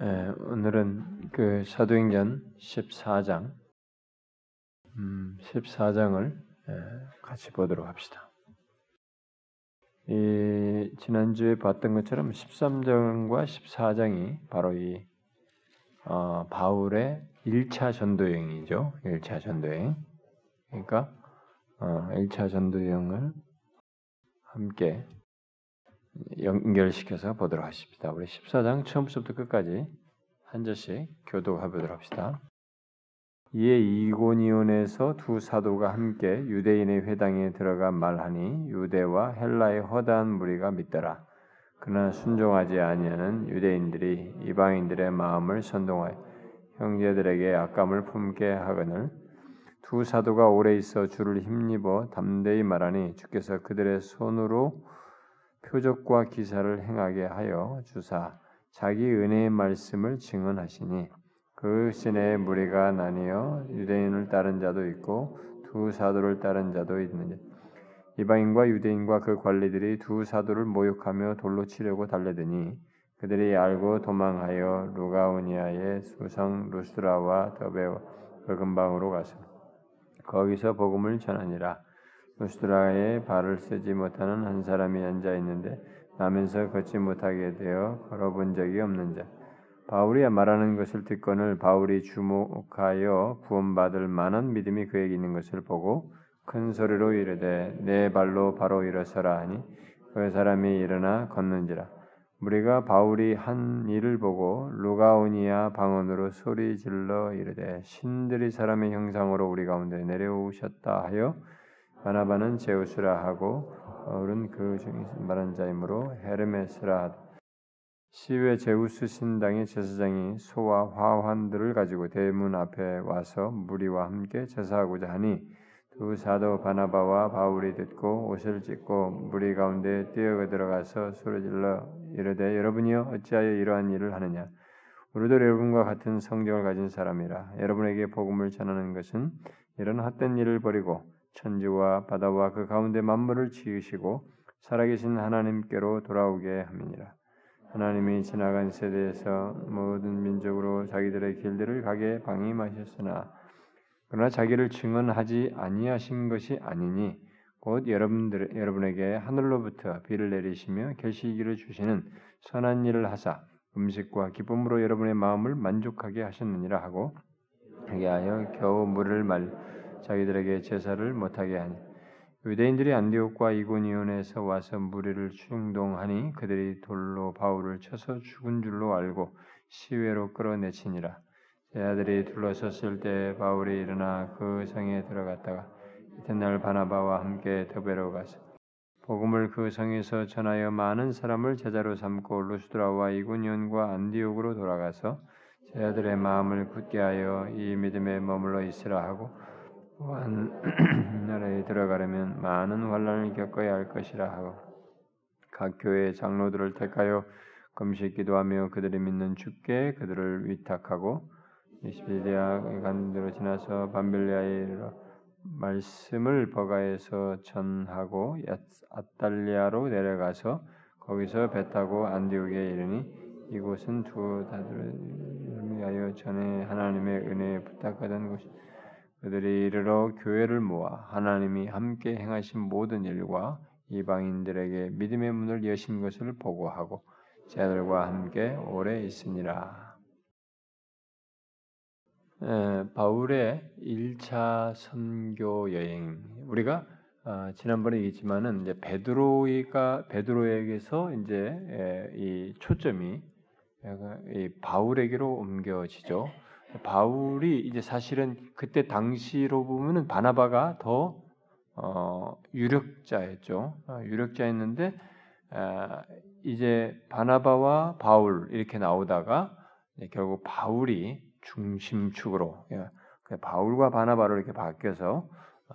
예, 오늘은 그 사도행전 14장, 음, 14장을 예, 같이 보도록 합시다. 이 지난주에 봤던 것처럼 13장과 14장이 바로 이 어, 바울의 1차 전도여행이죠. 1차 전도여행. 그러니까 어, 1차 전도여행을 함께 연결시켜서 보도록 하십니다. 우리 14장 처음부터 끝까지 한 절씩 교독해 보도록 합시다. 이에 이고니온에서 두 사도가 함께 유대인의 회당에 들어가 말하니 유대와 헬라의 허다한 무리가 믿더라. 그러나 순종하지 아니하는 유대인들이 이방인들의 마음을 선동하여 형제들에게 악감을 품게 하거늘 두 사도가 오래 있어 주를 힘입어 담대히 말하니 주께서 그들의 손으로 표적과 기사를 행하게 하여 주사 자기 은혜의 말씀을 증언하시니 그 시내에 무리가 나뉘어 유대인을 따른 자도 있고 두 사도를 따른 자도 있느니 이방인과 유대인과 그 관리들이 두 사도를 모욕하며 돌로 치려고 달래더니 그들이 알고 도망하여 루가오니아의 수성 루스라와 더베와 그 근방으로 가서 거기서 복음을 전하니라. 루스드라에 발을 쓰지 못하는 한 사람이 앉아 있는데 나면서 걷지 못하게 되어 걸어본 적이 없는 자. 바울이 말하는 것을 듣거늘 바울이 주목하여 구원받을 만한 믿음이 그에게 있는 것을 보고 큰 소리로 이르되 내 발로 바로 일어서라 하니 그 사람이 일어나 걷는지라. 우리가 바울이 한 일을 보고 루가오니아 방언으로 소리 질러 이르되 신들이 사람의 형상으로 우리 가운데 내려오셨다 하여 바나바는 제우스라 하고 바울은 그 말한 자이므로 헤르메스라. 시외 제우스 신당의 제사장이 소와 화환들을 가지고 대문 앞에 와서 무리와 함께 제사하고자 하니 두 사도 바나바와 바울이 듣고 옷을 찢고 무리 가운데 뛰어 들어가서 소리질러 이르되 여러분이여 어찌하여 이러한 일을 하느냐 우리도 여러분과 같은 성경을 가진 사람이라 여러분에게 복음을 전하는 것은 이런 헛된 일을 버리고 천지와 바다와 그 가운데 만물을 지으시고 살아계신 하나님께로 돌아오게 함이니라. 하나님이 지나간 세대에서 모든 민족으로 자기들의 길들을 가게 방임하셨으나 그러나 자기를 증언하지 아니하신 것이 아니니 곧 여러분들 여러분에게 하늘로부터 비를 내리시며 결실기를 주시는 선한 일을 하사 음식과 기쁨으로 여러분의 마음을 만족하게 하셨느니라 하고 하게 하여 겨우 물을 말 자기들에게 제사를 못하게 하니 유대인들이 안디옥과 이고니온에서 와서 무리를 충동하니 그들이 돌로 바울을 쳐서 죽은 줄로 알고 시외로 끌어내치니라. 제 아들이 둘러섰을 때 바울이 일어나 그 성에 들어갔다가 이튿날 바나바와 함께 더베로 가서 복음을 그 성에서 전하여 많은 사람을 제자로 삼고 루스드라와 이고니온과 안디옥으로 돌아가서 제 아들의 마음을 굳게 하여 이 믿음에 머물러 있으라 하고 또한 나라에 들어가려면 많은 환란을 겪어야 할 것이라 하고 각 교회 장로들을 택하여 금식 기도하며 그들이 믿는 주께 그들을 위탁하고 이시베리아 간대로 지나서 밤빌리아에 이르러 말씀을 버가에서 전하고 아달리아로 내려가서 거기서 배 타고 안디옥에 이르니 이곳은 두 다들을 위하여 전에 하나님의 은혜에 부탁하던 곳이 그들이 이르러 교회를 모아 하나님이 함께 행하신 모든 일과 이방인들에게 믿음의 문을 여신 것을 보고하고 제들과 함께 오래 있으니라. 에, 바울의 1차 선교 여행 우리가 어, 지난번에 얘기했지만은 이제 베드로가 베드로에게서 이제 에, 이 초점이 이 바울에게로 옮겨지죠. 바울이 이제 사실은 그때 당시로 보면은 바나바가 더 어, 유력자였죠. 어, 유력자였는데 어, 이제 바나바와 바울 이렇게 나오다가 결국 바울이 중심축으로 예, 그 바울과 바나바로 이렇게 바뀌어서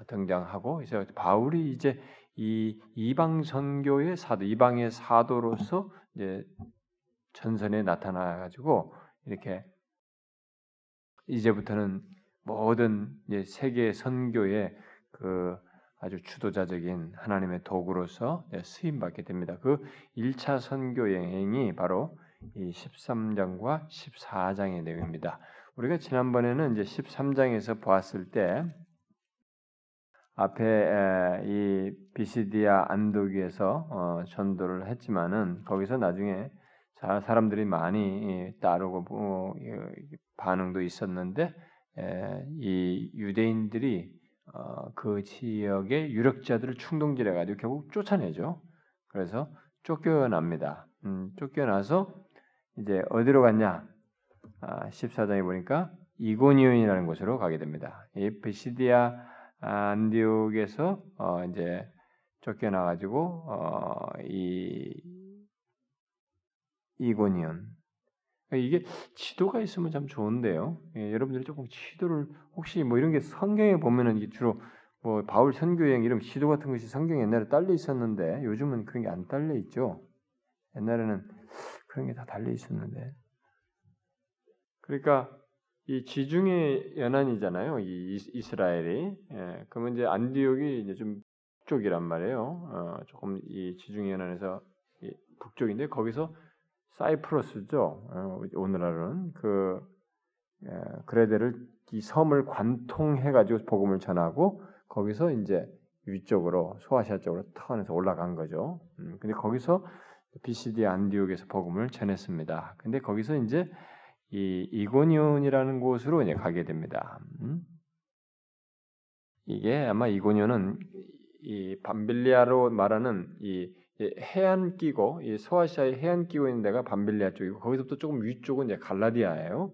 등장하고 그래서 바울이 이제 이 이방 선교의 사도, 이방의 사도로서 이제 전선에 나타나 가지고 이렇게 이제부터는 모든 세계 선교의 그 아주 주도자적인 하나님의 도구로서 쓰임 받게 됩니다. 그 1차 선교 여행이 바로 이 13장과 14장의 내용입니다. 우리가 지난번에는 이제 13장에서 보았을 때 앞에 이 비시디아 안도기에서 어, 전도를 했지만은 거기서 나중에 사람들이 많이 따르고 뭐, 반응도 있었는데 이 유대인들이 어, 그 지역의 유력자들을 충동질해 가지고 결국 쫓아내죠. 그래서 쫓겨납니다. 음, 쫓겨나서 이제 어디로 갔냐? 아, 14장에 보니까 이고니온이라는 곳으로 가게 됩니다. 이 베시디아 안디옥에서 어, 이제 쫓겨나 가지고 어, 이 이고니온 이게 지도가 있으면 참 좋은데요. 예, 여러분들이 조금 지도를 혹시 뭐 이런 게 성경에 보면은 이게 주로 뭐 바울 선교여행 이런 지도 같은 것이 성경 옛날에 딸려 있었는데 요즘은 그런 게 안 딸려 있죠. 옛날에는 그런 게 다 달려 있었는데. 그러니까 이 지중해 연안이잖아요. 이 이스라엘이. 예, 그러면 이제 안디옥이 이제 좀 북쪽이란 말이에요. 어, 조금 이 지중해 연안에서 북쪽인데 거기서 사이프러스죠. 어, 오늘날은 그 예, 그레데를 이 섬을 관통해 가지고 복음을 전하고 거기서 이제 위쪽으로 소아시아 쪽으로 턴해서 올라간 거죠. 음, 근데 거기서 BCD 안디옥에서 복음을 전했습니다. 근데 거기서 이제 이 이고니온이라는 곳으로 이제 가게 됩니다. 음? 이게 아마 이고니온은 이 밤빌리아로 말하는 이 해안 끼고 이 소아시아의 해안 끼고 있는 데가 밤빌리아 쪽이고 거기서부터 조금 위쪽은 이제 갈라디아예요.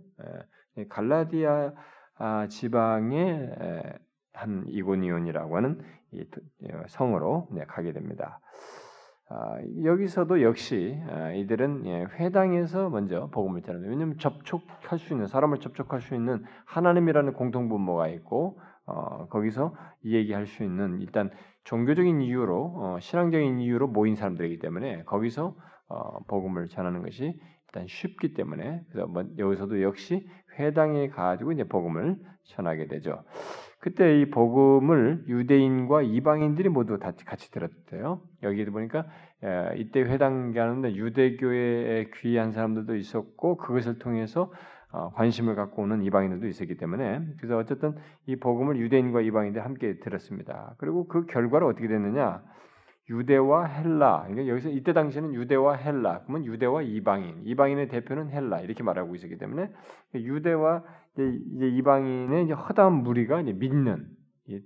예, 갈라디아 아, 지방의 한 이고니온이라고 하는 성으로 가게 됩니다. 아, 여기서도 역시 아, 이들은 예, 회당에서 먼저 복음을 전합니다. 왜냐하면 접촉할 수 있는 사람을 접촉할 수 있는 하나님이라는 공통 분모가 있고 어, 거기서 얘기할 수 있는 일단 종교적인 이유로 어, 신앙적인 이유로 모인 사람들이기 때문에 거기서 어, 복음을 전하는 것이 일단 쉽기 때문에 그래서 뭐 여기서도 역시 회당에 가지고 이제 복음을 전하게 되죠. 그때 이 복음을 유대인과 이방인들이 모두 다 같이 들었대요. 여기도 보니까 이때 회당 가는데 유대교에 귀한 사람들도 있었고 그것을 통해서 어, 관심을 갖고 오는 이방인들도 있었기 때문에 그래서 어쨌든 이 복음을 유대인과 이방인들 함께 들었습니다. 그리고 그 결과로 어떻게 됐느냐? 유대와 헬라. 그러니까 여기서 이때 당시에는 유대와 헬라. 그러면 유대와 이방인. 이방인의 대표는 헬라 이렇게 말하고 있었기 때문에 유대와 이제 이방인의 이제 허다한 무리가 이제 믿는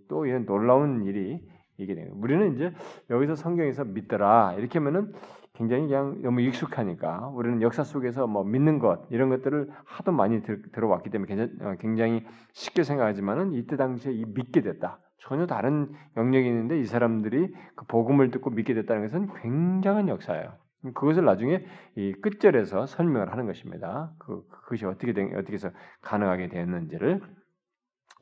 또 이런 놀라운 일이 이게 되는. 우리는 이제 여기서 성경에서 믿더라 이렇게 하면은 굉장히 그냥 너무 익숙하니까 우리는 역사 속에서 뭐 믿는 것 이런 것들을 하도 많이 들, 어왔기 때문에 어, 굉장히 쉽게 생각하지만은 이때 당시에 이 믿게 됐다. 전혀 다른 영역이 있는데 이 사람들이 그 복음을 듣고 믿게 됐다는 것은 굉장한 역사예요. 그것을 나중에 이 끝절에서 설명을 하는 것입니다. 그 그것이 어떻게 된 어떻게 해서 가능하게 되었는지를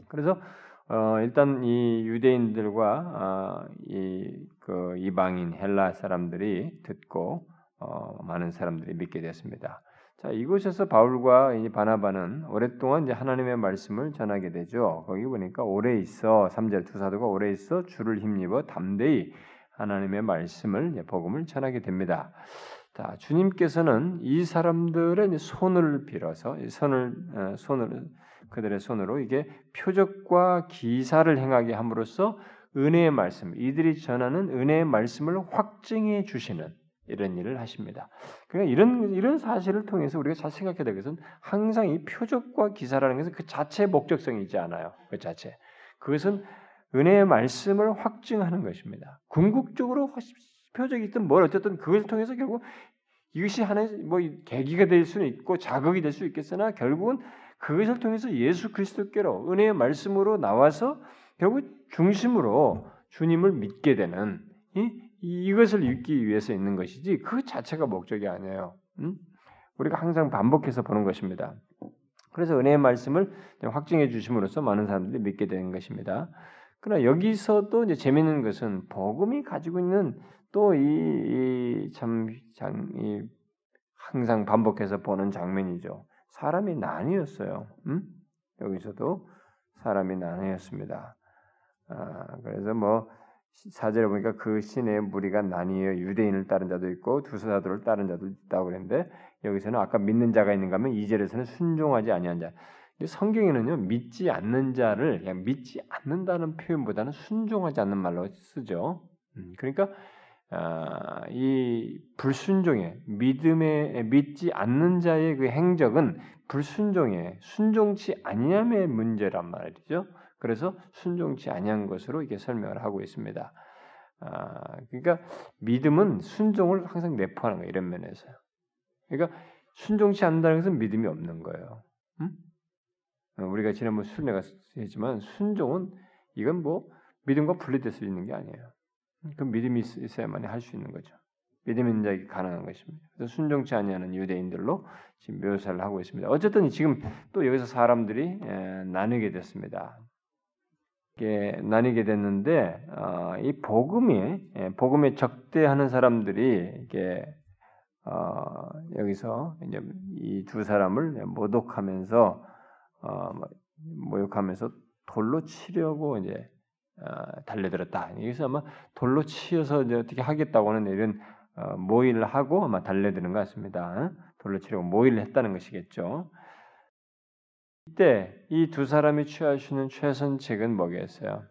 그래서 어, 일단 이 유대인들과 어, 이 그 이방인 헬라 사람들이 듣고 어, 많은 사람들이 믿게 됐습니다. 자 이곳에서 바울과 이 바나바는 오랫동안 이제 하나님의 말씀을 전하게 되죠. 거기 보니까 오래 있어 3절 두 사도가 오래 있어 주를 힘입어 담대히 하나님의 말씀을 복음을 전하게 됩니다. 자, 주님께서는 이 사람들의 손을 빌어서 손을 어, 손을 그들의 손으로 이게 표적과 기사를 행하게 함으로써 은혜의 말씀, 이들이 전하는 은혜의 말씀을 확증해 주시는 이런 일을 하십니다. 그러니까 이런 이런 사실을 통해서 우리가 잘 생각해야 될 것은 항상 이 표적과 기사라는 것은 그 자체의 목적성이 있지 않아요. 그 자체. 그것은 은혜의 말씀을 확증하는 것입니다. 궁극적으로 표적이 있든 뭘 어쨌든 그것을 통해서 결국 이것이 하나의 뭐 계기가 될 수는 있고 자극이 될 수 있겠으나 결국은 그것을 통해서 예수 그리스도께로 은혜의 말씀으로 나와서 결국 중심으로 주님을 믿게 되는 이, 이것을 읽기 위해서 있는 것이지 그 자체가 목적이 아니에요. 음? 우리가 항상 반복해서 보는 것입니다. 그래서 은혜의 말씀을 확증해 주심으로써 많은 사람들이 믿게 되는 것입니다. 그러나 여기서도 이제 재미있는 것은 복음이 가지고 있는 또이참 이 항상 반복해서 보는 장면이죠. 사람이 나뉘었어요. 음? 여기서도 사람이 나뉘었습니다. 아, 그래서 뭐 사절에 보니까 그 시내에 무리가 나뉘어 유대인을 따른 자도 있고 두사도를 따른 자도 있다고 그랬는데 여기서는 아까 믿는 자가 있는가 하면 2절에서는 순종하지 아니한 자. 성경에는요 믿지 않는 자를 그냥 믿지 않는다는 표현보다는 순종하지 않는 말로 쓰죠. 음, 그러니까 아, 이 불순종의 믿음에 믿지 않는 자의 그 행적은 불순종의 순종치 아니함의 문제란 말이죠. 그래서 순종치 아니한 것으로 이게 설명을 하고 있습니다. 아, 그러니까 믿음은 순종을 항상 내포하는 거예요. 이런 면에서. 그러니까 순종치 않는다는 것은 믿음이 없는 거예요. 음? 우리가 지난번 순례가 했지만 순종은 이건 뭐 믿음과 분리될 수 있는 게 아니에요. 그 믿음이 있어야만 할 수 있는 거죠. 믿음 있는 자에게 가능한 것입니다. 그래서 순종치 아니하는 유대인들로 지금 묘사를 하고 있습니다. 어쨌든 지금 또 여기서 사람들이 나뉘게 됐습니다. 이게 나뉘게 됐는데 어, 이 복음이 복음에 적대하는 사람들이 이게 어, 여기서 이제 이 두 사람을 모독하면서 어, 뭐 모욕하면서 돌로 치려고 이제 어, 달려들었다. 여기서 아마 돌로 치어서 이제 어떻게 하겠다고 하는 이런 어, 모의를 하고 아마 달려드는 것 같습니다. 돌로 치려고 모의를 했다는 것이겠죠. 이때 이 두 사람이 있는 최선책은 뭐겠어요?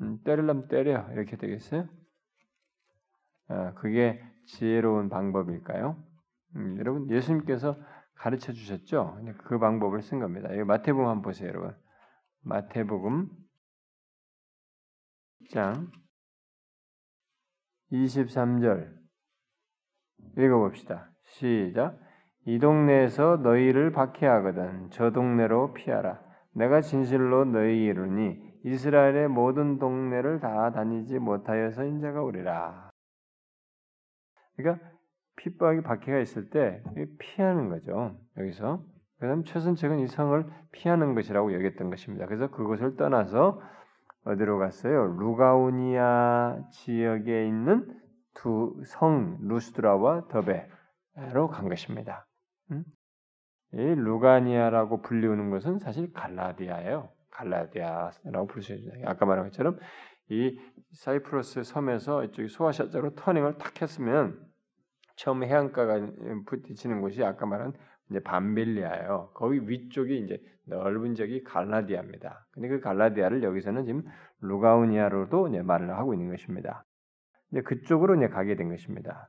음, 때리려면 때려 이렇게 되겠어요? 아, 그게 지혜로운 방법일까요? 음, 여러분 예수님께서 가르쳐 주셨죠? 그 방법을 쓴 겁니다. 이 마태복음 한번 보세요, 여러분. 마태복음 10장 23절 읽어봅시다. 시작. 이 동네에서 너희를 박해하거든 저 동네로 피하라. 내가 진실로 너희 이르니 이스라엘의 모든 동네를 다 다니지 못하여서 인자가 오리라. 그러니까 핍박이 박해가 있을 때 피하는 거죠. 여기서 그다음 최선책은 이 성을 피하는 것이라고 여겼던 것입니다. 그래서 그곳을 떠나서 어디로 갔어요? 루가우니아 지역에 있는 두 성 루스드라와 더베로 간 것입니다. 음? 이 루가니아라고 불리우는 것은 사실 갈라디아예요. 갈라디아라고 있죠. 아까 말한 것처럼 이 사이프러스 섬에서 이쪽이 소아시아자로 터닝을 탁 했으면 처음 해안가가 부딪히는 곳이 아까 말한 이제 밤빌리아예요. 거기 위쪽이 이제 넓은 지역이 갈라디아입니다. 근데 그 갈라디아를 여기서는 지금 루가우니아로도 이제 말을 하고 있는 것입니다. 이제 그쪽으로 이제 가게 된 것입니다.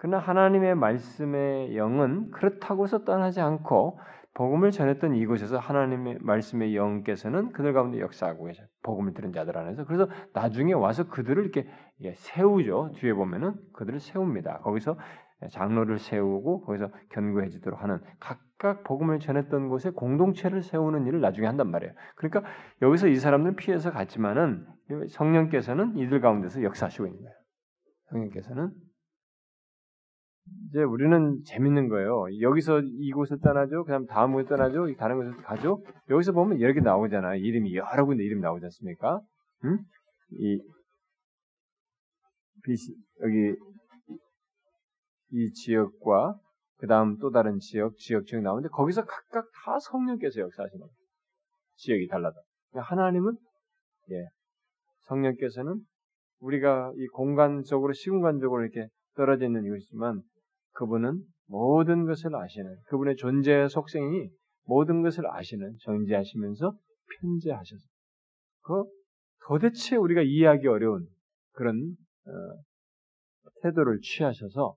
그러나 하나님의 말씀의 영은 그렇다고 해서 떠나지 않고 복음을 전했던 이곳에서 하나님의 말씀의 영께서는 그들 가운데 역사하고 계셔. 복음을 들은 자들 안에서. 그래서 나중에 와서 그들을 이렇게 세우죠. 뒤에 보면은 그들을 세웁니다. 거기서 장로를 세우고 거기서 견고해지도록 하는 각각 복음을 전했던 곳에 공동체를 세우는 일을 나중에 한단 말이에요. 그러니까 여기서 이 사람들은 피해서 갔지만은 성령께서는 이들 가운데서 역사하시고 있는 거예요. 성령께서는 이제 우리는 재밌는 거예요. 여기서 이곳을 떠나죠. 그다음 다음 곳을 떠나죠. 다른 곳을 가죠. 여기서 보면 이렇게 나오잖아요. 이름이 여러 군데 이름 나오지 않습니까? 응? 이 비시, 여기 이 지역과 그 다음 또 다른 지역, 지역 지역 나오는데 거기서 각각 다 성령께서 역사하시는 거예요. 지역이 달라다. 하나님은 예, 성령께서는 우리가 이 공간적으로 시공간적으로 이렇게 떨어져 있는 이것이지만 그분은 모든 것을 아시는 그분의 존재 속성이 모든 것을 아시는 정지하시면서 편재하셔서 그 도대체 우리가 이해하기 어려운 그런 어, 태도를 취하셔서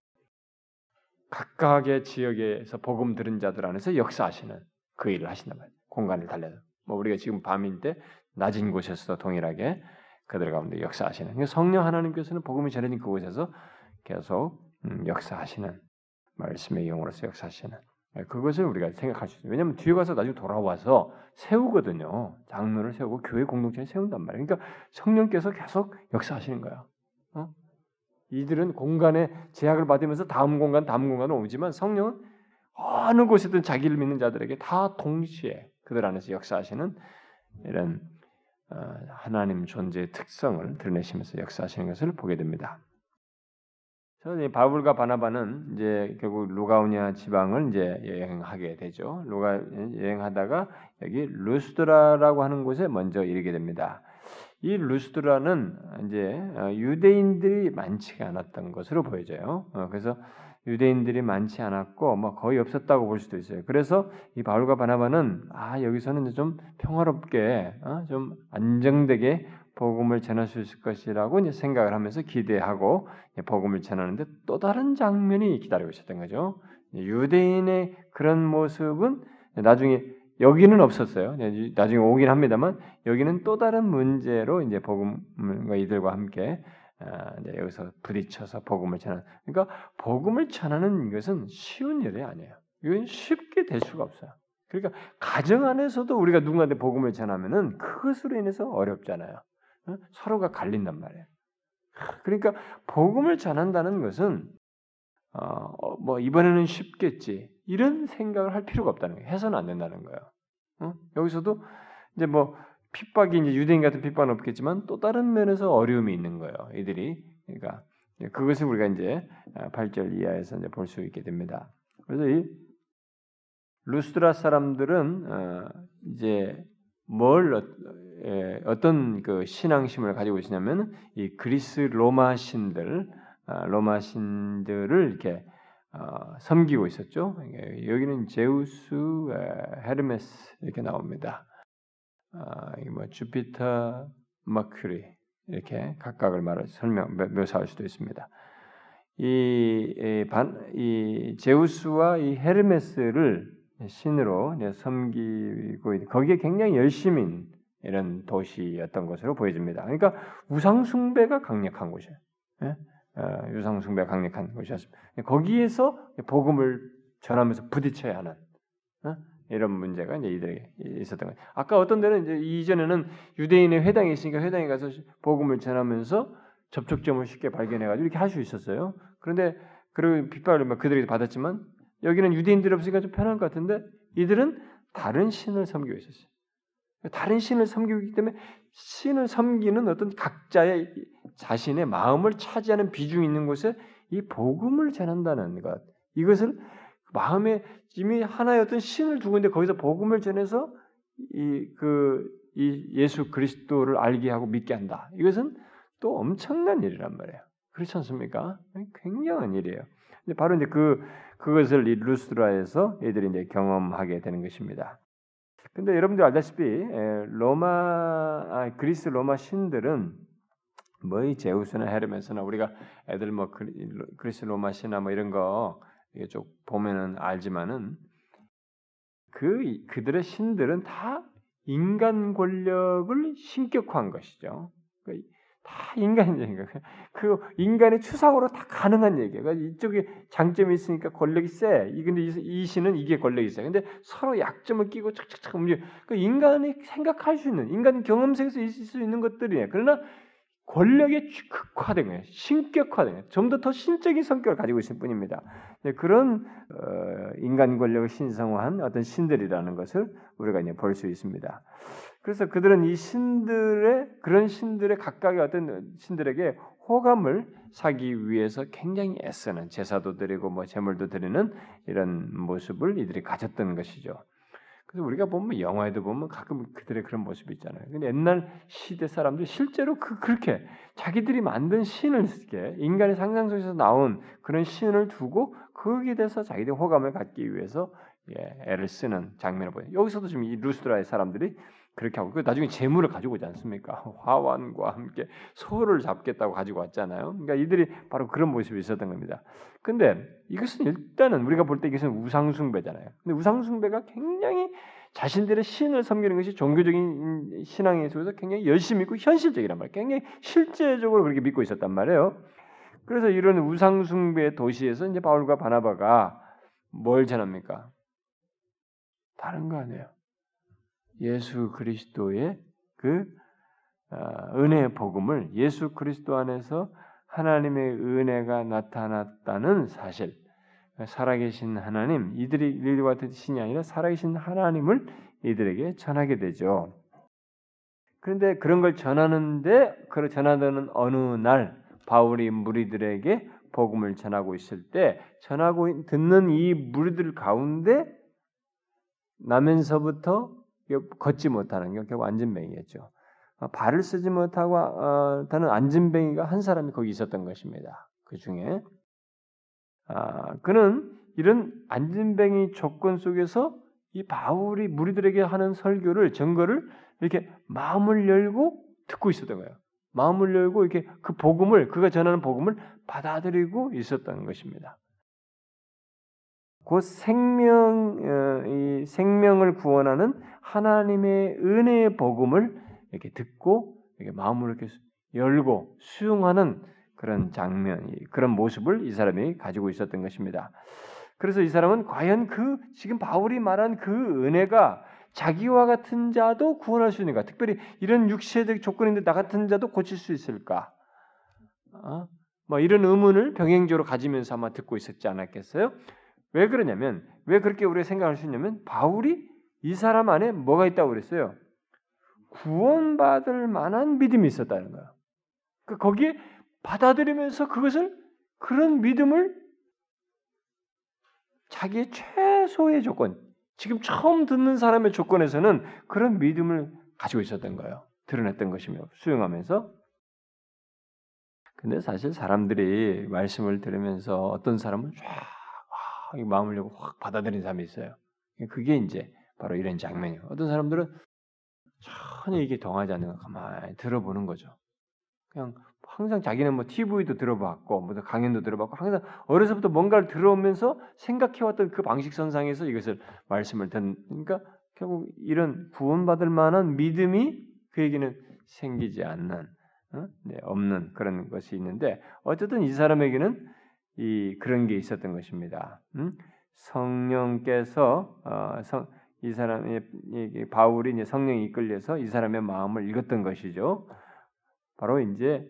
각각의 지역에서 복음 들은 자들 안에서 역사하시는 그 일을 하신단 말이에요. 공간을 달려서. 뭐 우리가 지금 밤인데 낮은 곳에서도 동일하게 그들 가운데 역사하시는. 성령 하나님께서는 복음이 전해진 그곳에서 계속 음, 역사하시는 말씀의 영으로서 역사하시는. 그것을 우리가 생각할 수 있어요. 왜냐하면 뒤에 가서 나중에 돌아와서 세우거든요. 장로를 세우고 교회 공동체를 세운단 말이에요. 그러니까 성령께서 계속 역사하시는 거야. 어? 이들은 공간에 제약을 받으면서 다음 공간, 다음 공간으로 오지만 성령은 어느 곳에든 자기를 믿는 자들에게 다 동시에 그들 안에서 역사하시는 이런 어, 하나님 존재의 특성을 드러내시면서 역사하시는 것을 보게 됩니다. 저는 바울과 바나바는 이제 결국 루가우니아 지방을 이제 여행하게 되죠. 루가 여행하다가 여기 루스드라라고 하는 곳에 먼저 이르게 됩니다. 이 루스드라는 이제 어, 유대인들이 많지가 않았던 것으로 보여져요. 어, 그래서 유대인들이 많지 않았고 뭐 거의 없었다고 볼 수도 있어요. 그래서 이 바울과 바나바는 아 여기서는 좀 평화롭게 어, 좀 안정되게 복음을 전할 수 있을 것이라고 생각을 하면서 기대하고 복음을 전하는데 또 다른 장면이 기다리고 있었던 거죠. 유대인의 그런 모습은 나중에 여기는 없었어요. 나중에 오긴 합니다만 여기는 또 다른 문제로 이제 복음과 이들과 함께 아, 여기서 부딪혀서 복음을 전하는. 그러니까 복음을 전하는 것은 쉬운 일이 아니에요. 이건 쉽게 될 수가 없어요. 그러니까 가정 안에서도 우리가 누군가한테 복음을 전하면은 그것으로 인해서 어렵잖아요. 서로가 갈린단 말이에요. 그러니까 복음을 전한다는 것은 어, 어, 뭐 이번에는 쉽겠지 이런 생각을 할 필요가 없다는 거예요. 해서는 안 된다는 거예요. 어? 여기서도 이제 뭐 핍박이 이제 유대인 같은 핍박은 없겠지만 또 다른 면에서 어려움이 있는 거예요. 이들이 그러니까 그것을 우리가 이제 8절 이하에서 이제 볼 수 있게 됩니다. 그래서 이 루스드라 사람들은 어, 이제 뭘 어, 떤 그 신앙심을 가지고 있으냐면 이 그리스 로마 신들 아, 로마 신들을 이렇게 어, 섬기고 있었죠. 여기는 제우스, 헤르메스 이렇게 나옵니다. 아, 뭐 주피터, 머큐리 이렇게 각각을 말을 설명 묘사할 수도 있습니다. 이, 이, 반, 이 제우스와 이 헤르메스를 신으로 섬기고 거기에 굉장히 열심인 이런 도시였던 것으로 보여집니다. 그러니까 우상 숭배가 강력한 곳이에요. 예? 어, 유상 숭배가 강력한 곳이었습니다. 거기에서 복음을 전하면서 부딪혀야 하는 어? 이런 문제가 이제 이들에게 있었던 거예요. 아까 어떤 데는 이제 이전에는 유대인의 회당이 있으니까 회당에 가서 복음을 전하면서 접촉점을 쉽게 발견해가지고 이렇게 할 수 있었어요. 그런데 그리고 빗발을 그들에게 받았지만 여기는 유대인들이 없으니까 좀 편한 것 같은데 이들은 다른 신을 섬기고 있었어요. 다른 신을 섬기고 있기 때문에 신을 섬기는 어떤 각자의 자신의 마음을 차지하는 비중이 있는 곳에 이 복음을 전한다는 것. 이것을 마음에 이미 하나의 어떤 신을 두고 있는데 거기서 복음을 전해서 이 그 이 예수 그리스도를 알게 하고 믿게 한다. 이것은 또 엄청난 일이란 말이에요. 그렇지 않습니까? 굉장한 일이에요. 바로 이제 그 그것을 이 루스드라에서 애들이 이제 경험하게 되는 것입니다. 근데 여러분들 알다시피 로마 아, 그리스 로마 신들은 뭐이 제우스나 헤르메스나 우리가 애들 뭐 그리스 로마 신화 뭐 이런 거 이게 좀 보면은 알지만은 그 그들의 신들은 다 인간 권력을 신격화한 것이죠. 다 인간적인 그 인간의 추상으로 다 가능한 얘기예요. 그러니까 이쪽에 장점이 있으니까 권력이 세. 이 근데 이 신은 이게 권력이 세. 근데 서로 약점을 끼고 착착착 움직여. 그 인간이 생각할 수 있는 인간 경험 속에서 있을 수 있는 것들이에요. 그러나 권력의 극화된 거예요. 신격화된 거예요. 좀 더 더 신적인 성격을 가지고 있을 뿐입니다. 그런 어, 인간 권력을 신성화한 어떤 신들이라는 것을 우리가 이제 볼 수 있습니다. 그래서 그들은 이 신들의 그런 신들의 각각의 어떤 신들에게 호감을 사기 위해서 굉장히 애쓰는 제사도 드리고 뭐 제물도 드리는 이런 모습을 이들이 가졌던 것이죠. 그래서 우리가 보면 영화에도 보면 가끔 그들의 그런 모습이 있잖아요. 근데 옛날 시대 사람들 실제로 그 그렇게 자기들이 만든 신을 쓰게 인간의 상상 속에서 나온 그런 신을 두고 거기에 대해서 자기들 호감을 갖기 위해서 예, 애를 쓰는 장면을 보여요. 여기서도 지금 이 루스드라의 사람들이 그렇게 하고 그 나중에 재물을 가지고 오지 않습니까? 화환과 함께 소를 잡겠다고 가지고 왔잖아요. 그러니까 이들이 바로 그런 모습이 있었던 겁니다. 근데 이것은 일단은 우리가 볼 때 이것은 우상 숭배잖아요. 근데 우상 숭배가 굉장히 자신들의 신을 섬기는 것이 종교적인 신앙에 있어서 굉장히 열심히 믿고 현실적이란 말이에요. 굉장히 실제적으로 그렇게 믿고 있었단 말이에요. 그래서 이런 우상 숭배 도시에서 이제 바울과 바나바가 뭘 전합니까? 다른 거 아니에요. 예수 그리스도의 그 어, 은혜의 복음을 예수 그리스도 안에서 하나님의 은혜가 나타났다는 사실, 살아계신 하나님, 이들이 이들과 같은 신이 아니라 살아계신 하나님을 이들에게 전하게 되죠. 그런데 그런 걸 전하는데, 그 전하는 어느 날 바울이 무리들에게 복음을 전하고 있을 때 전하고 듣는 이 무리들 가운데 나면서부터 걷지 못하는 게 결국 안전뱅이겠죠. 어, 발을 쓰지 못하고 어, 다는 안진뱅이가 한 사람이 거기 있었던 것입니다. 그 중에 아, 그는 이런 안진뱅이 조건 속에서 이 바울이 무리들에게 하는 설교를 증거를 이렇게 마음을 열고 듣고 있었던 거예요. 마음을 열고 이렇게 그 복음을 그가 전하는 복음을 받아들이고 있었던 것입니다. 곧 생명 어, 이 생명을 구원하는 하나님의 은혜의 복음을 이렇게 듣고 이렇게 마음을 이렇게 열고 수용하는 그런 장면, 그런 모습을 이 사람이 가지고 있었던 것입니다. 그래서 이 사람은 과연 그 지금 바울이 말한 그 은혜가 자기와 같은 자도 구원할 수 있는가? 특별히 이런 육체적 조건인데 나 같은 자도 고칠 수 있을까? 어? 뭐 이런 의문을 병행적으로 가지면서 아마 듣고 있었지 않았겠어요? 왜 그러냐면 왜 그렇게 우리가 생각할 수 있냐면 바울이 이 사람 안에 뭐가 있다고 그랬어요? 구원받을 만한 믿음이 있었다는 거야. 그 거기에 받아들이면서 그것을 그런 믿음을 자기의 최소의 조건, 지금 처음 듣는 사람의 조건에서는 그런 믿음을 가지고 있었던 거예요. 드러냈던 것이며 수용하면서. 근데 사실 사람들이 말씀을 들으면서 어떤 사람은 쫙 마음을 열고 확 받아들인 사람이 있어요. 그게 이제 바로 이런 장면이에요. 어떤 사람들은 전혀 이게 동하지 않는 거 가만히 들어보는 거죠. 그냥 항상 자기는 뭐 TV도 들어봤고, 뭐 강연도 들어봤고, 항상 어려서부터 뭔가를 들어오면서 생각해왔던 그 방식선상에서 이것을 말씀을 듣는, 그러니까 결국 이런 구원받을 만한 믿음이 그에게는 생기지 않는, 어? 네, 없는 그런 것이 있는데, 어쨌든 이 사람에게는 이 그런 게 있었던 것입니다. 음? 성령께서 어, 성, 이 사람의 바울이 이제 성령이 이끌려서 이 사람의 마음을 읽었던 것이죠. 바로 이제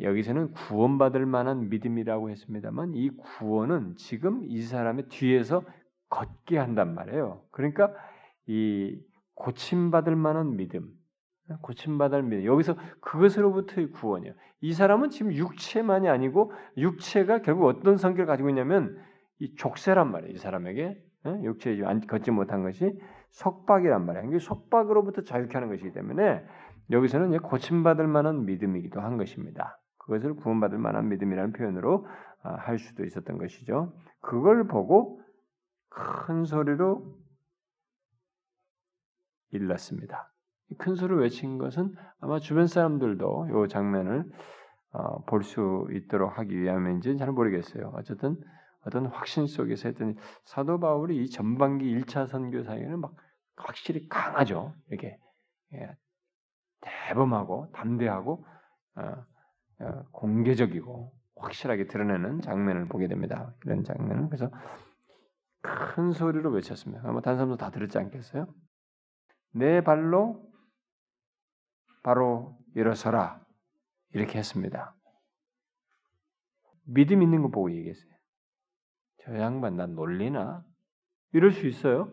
여기서는 구원받을 만한 믿음이라고 했습니다만 이 구원은 지금 이 사람의 뒤에서 걷게 한단 말이에요. 그러니까 이 고침받을 만한 믿음, 고침받을 믿음. 여기서 그것으로부터의 구원이요. 이 사람은 지금 육체만이 아니고 육체가 결국 어떤 성격을 가지고 있냐면 이 족쇄란 말이에요. 이 사람에게 육체에 걷지 못한 것이 속박이란 말이에요. 이게 속박으로부터 자유케 하는 것이기 때문에 여기서는 고침받을 만한 믿음이기도 한 것입니다. 그것을 구원받을 만한 믿음이라는 표현으로 아, 할 수도 있었던 것이죠. 그걸 보고 큰 소리로 일렀습니다. 큰 소리를 외친 것은 아마 주변 사람들도 이 장면을 어, 볼 수 있도록 하기 위함인지는 잘 모르겠어요. 어쨌든 어떤 확신 속에서 했더니 사도 바울이 이 전반기 1차 선교 사에는 막 확실히 강하죠. 이렇게 예, 대범하고 담대하고 어, 어, 공개적이고 확실하게 드러내는 장면을 보게 됩니다. 이런 장면을 그래서 큰 소리로 외쳤습니다. 아마 다른 사람도 다 들었지 않겠어요? 내 발로 바로 일어서라 이렇게 했습니다. 믿음 있는 거 보고 얘기했어요. 저 양반 난 놀리나? 이럴 수 있어요.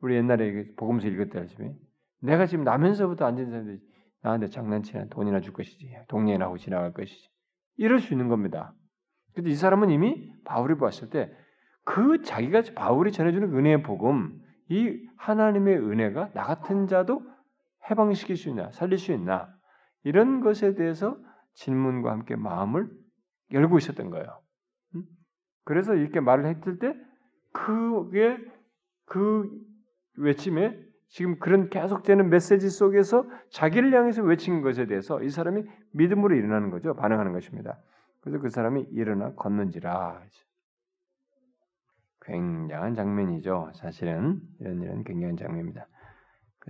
우리 옛날에 복음서 때 아침에 내가 지금 나면서부터 앉은 사람들이 나한테 장난치나 돈이나 줄 것이지. 동네나 하고 지나갈 것이지. 이럴 수 있는 겁니다. 근데 이 사람은 이미 바울이 봤을 때 그 자기가 바울이 전해주는 은혜의 복음, 이 하나님의 은혜가 나 같은 자도 해방시킬 수 있나, 살릴 수 있나, 이런 것에 대해서 질문과 함께 마음을 열고 있었던 거예요. 그래서 이렇게 말을 했을 때 그게 그 외침에 지금 그런 계속되는 메시지 속에서 자기를 향해서 외친 것에 대해서 이 사람이 믿음으로 일어나는 거죠. 반응하는 것입니다. 그래서 그 사람이 일어나 걷는지라. 굉장한 장면이죠. 사실은 이런 이런 굉장한 장면입니다.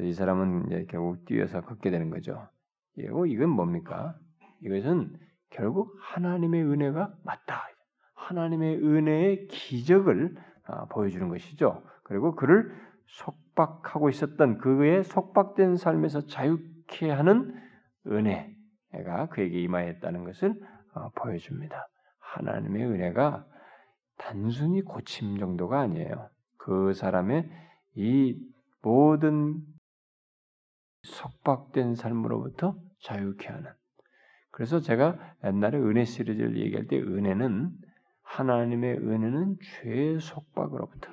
이 사람은 이제 결국 뛰어서 걷게 되는 거죠. 이거 이건 뭡니까? 이것은 결국 하나님의 은혜가 맞다. 하나님의 은혜의 기적을 아, 보여주는 것이죠. 그리고 그를 속박하고 있었던 그의 속박된 삶에서 자유케 하는 은혜가 그에게 임하였다는 것을 어, 보여줍니다. 하나님의 은혜가 단순히 고침 정도가 아니에요. 그 사람의 이 모든 속박된 삶으로부터 자유케 하는. 그래서 제가 옛날에 은혜 시리즈를 얘기할 때 은혜는 하나님의 은혜는 죄의 속박으로부터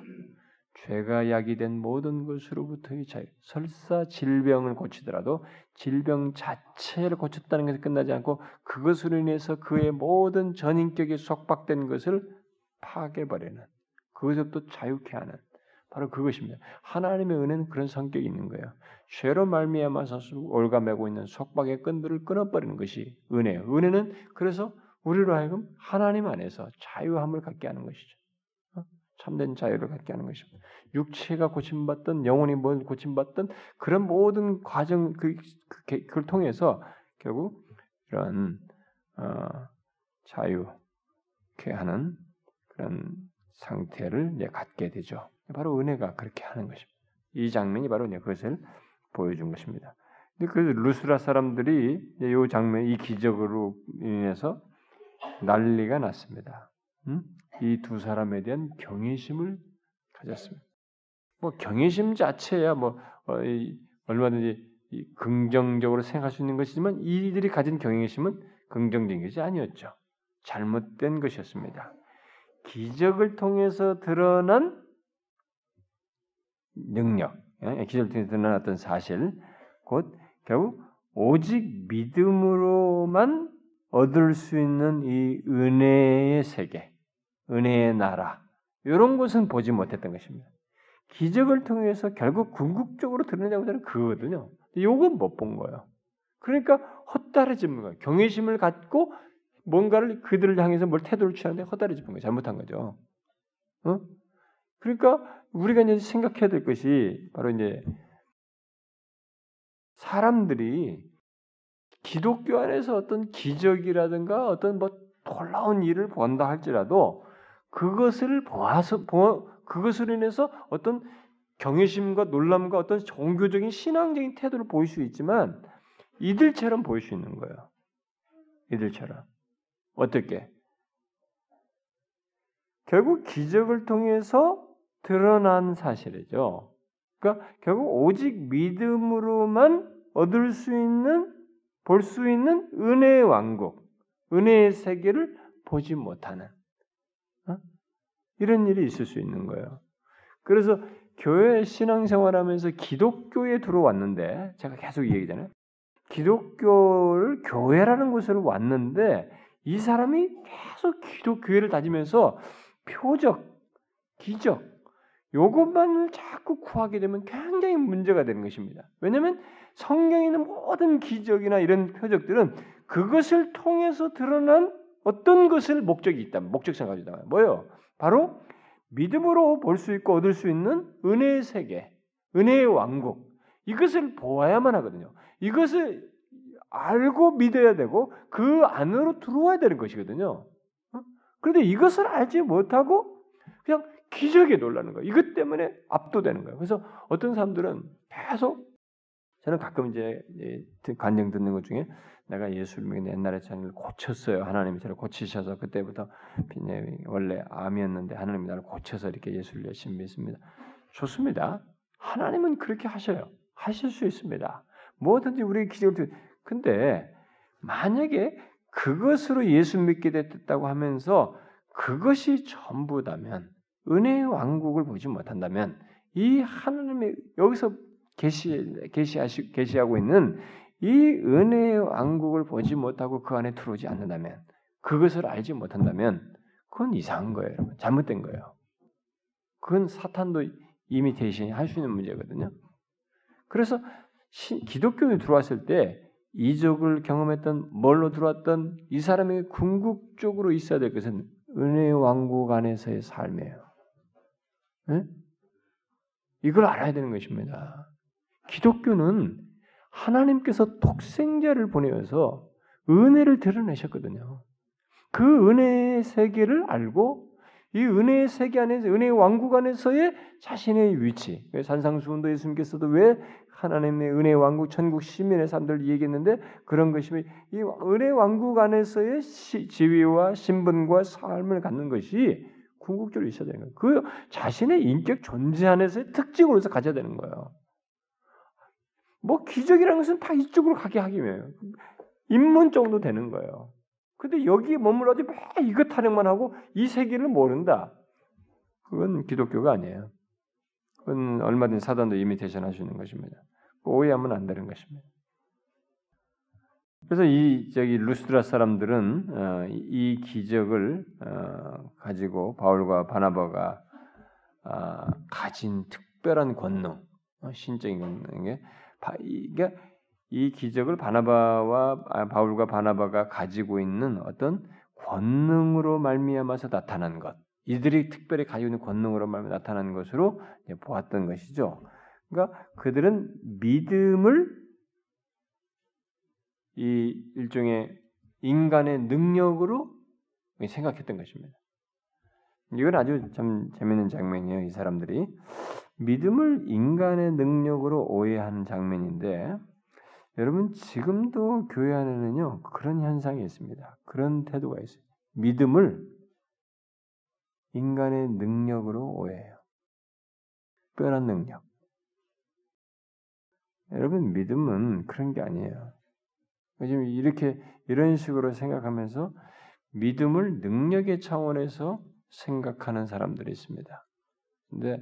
죄가 야기된 모든 것으로부터의 자유. 설사 질병을 고치더라도 질병 자체를 고쳤다는 것에 끝나지 않고 그것으로 인해서 그의 모든 전인격이 속박된 것을 파괴버리는 그것부터 자유케 하는 바로 그것입니다. 하나님의 은혜는 그런 성격이 있는 거예요. 죄로 말미암아서 올가매고 있는 속박의 끈들을 끊어버리는 것이 은혜예요. 은혜는 그래서 우리로 하여금 하나님 안에서 자유함을 갖게 하는 것이죠. 어? 참된 자유를 갖게 하는 것입니다. 육체가 고침받던 영혼이 뭘 고침받던 그런 모든 과정 그, 그, 그걸 통해서 결국 이런 어, 자유케 하는 그런 상태를 이제 갖게 되죠. 바로 은혜가 그렇게 하는 것입니다. 이 장면이 바로 그것을 보여준 것입니다. 그 루스라 사람들이 이 장면, 이 기적으로 인해서 난리가 났습니다. 음? 이두 사람에 대한 경외심을 가졌습니다. 뭐 경외심 자체야 뭐 어, 얼마든지 긍정적으로 생각할 수 있는 것이지만 이들이 가진 경외심은 긍정적인 것이 아니었죠. 잘못된 것이었습니다. 기적을 통해서 드러난 능력, 예, 기적을 통해서 어떤 사실, 곧 결국 오직 믿음으로만 얻을 수 있는 이 은혜의 세계, 은혜의 나라, 이런 것은 보지 못했던 것입니다. 기적을 통해서 결국 궁극적으로 드러내자고 하는 그거거든요. 이건 못 본 거예요. 그러니까 헛다리짚는 거예요. 경외심을 갖고 뭔가를 그들을 향해서 뭘 태도를 취하는데 헛다리짚은 거예요. 잘못한 거죠. 어? 그러니까 우리가 이제 생각해야 될 것이 바로 이제 사람들이 기독교 안에서 어떤 기적이라든가 어떤 뭐 놀라운 일을 본다 할지라도 그것을 보아서 보, 그것으로 인해서 어떤 경외심과 놀람과 어떤 종교적인 신앙적인 태도를 보일 수 있지만 이들처럼 보일 수 있는 거예요. 이들처럼 어떻게? 결국 기적을 통해서 드러난 사실이죠. 그러니까 결국 오직 믿음으로만 얻을 수 있는 볼 수 있는 은혜의 왕국, 은혜의 세계를 보지 못하는 어? 이런 일이 있을 수 있는 거예요. 그래서 교회 신앙생활하면서 기독교에 들어왔는데 제가 계속 얘기잖아요. 기독교를 교회라는 곳으로 왔는데 이 사람이 계속 기독교회를 다니면서 표적, 기적, 요것만을 자꾸 구하게 되면 굉장히 문제가 되는 것입니다. 왜냐하면 성경에 있는 모든 기적이나 이런 표적들은 그것을 통해서 드러난 어떤 것을 목적이 있다. 목적성 가지고 있다. 뭐요? 바로 믿음으로 볼 수 있고 얻을 수 있는 은혜의 세계, 은혜의 왕국. 이것을 보아야만 하거든요. 이것을 알고 믿어야 되고 그 안으로 들어와야 되는 것이거든요. 어? 그런데 이것을 알지 못하고 그냥 기적에 놀라는 거예요. 이것 때문에 압도되는 거예요. 그래서 어떤 사람들은 계속 저는 가끔 이제 간증 듣는 것 중에 내가 예수를 믿는 옛날에 저를 고쳤어요. 하나님이 저를 고치셔서 그때부터 원래 암이었는데 하나님이 나를 고쳐서 이렇게 예수를 열심히 믿습니다. 좋습니다. 하나님은 그렇게 하셔요. 하실 수 있습니다. 뭐든지 우리 기적을 근데 만약에 그것으로 예수 믿게 됐다고 하면서 그것이 전부다면 은혜의 왕국을 보지 못한다면 이 하나님의 여기서 계시 계시하시 계시하고 있는 이 은혜의 왕국을 보지 못하고 그 안에 들어오지 않는다면 그것을 알지 못한다면 그건 이상한 거예요, 여러분. 잘못된 거예요. 그건 사탄도 이미테이션이 할수 있는 문제거든요. 그래서 기독교에 들어왔을 때 이적을 경험했던 뭘로 들어왔던 이 사람의 궁극적으로 있어야 될 것은 은혜의 왕국 안에서의 삶이에요. 네? 이걸 알아야 되는 것입니다. 기독교는 하나님께서 독생자를 보내어서 은혜를 드러내셨거든요. 그 은혜의 세계를 알고 이 은혜의 세계 안에서 은혜의 왕국 안에서의 자신의 위치. 산상수훈도 예수님께서도 왜 하나님의 은혜 왕국 천국 시민의 사람들 얘기했는데 그런 것이 이 은혜 왕국 안에서의 시, 지위와 신분과 삶을 갖는 것이 궁극적으로 있어야 되는 거예요. 그 자신의 인격 존재 안에서의 특징으로서 가져야 되는 거예요. 뭐 기적이라는 것은 다 이쪽으로 가게 하기 위해요. 인문 정도 되는 거예요. 근데 여기에 머물러지 매 이것 타령만 하고 이 세계를 모른다. 그건 기독교가 아니에요. 그건 얼마든지 사단도 이미테이션 할수 있는 것입니다. 오해하면 안 되는 것입니다. 그래서 이 저기 루스드라 사람들은 어, 이 기적을 어, 가지고 바울과 바나바가 아, 가진 특별한 권능, 어, 신적인 권능에 이게 이 기적을 바나바와 아, 바울과 바나바가 가지고 있는 어떤 권능으로 말미암아서 나타난 것, 이들이 특별히 가지고 있는 권능으로 말미 나타난 것으로 보았던 것이죠. 그러니까 그들은 믿음을 이 일종의 인간의 능력으로 생각했던 것입니다. 이건 아주 참 재밌는 장면이에요. 이 사람들이 믿음을 인간의 능력으로 오해하는 장면인데 여러분 지금도 교회 안에는요 그런 현상이 있습니다. 그런 태도가 있어요. 믿음을 인간의 능력으로 오해해요. 특별한 능력. 여러분 믿음은 그런 게 아니에요. 지금 이렇게 이런 식으로 생각하면서 믿음을 능력의 차원에서 생각하는 사람들이 있습니다. 근데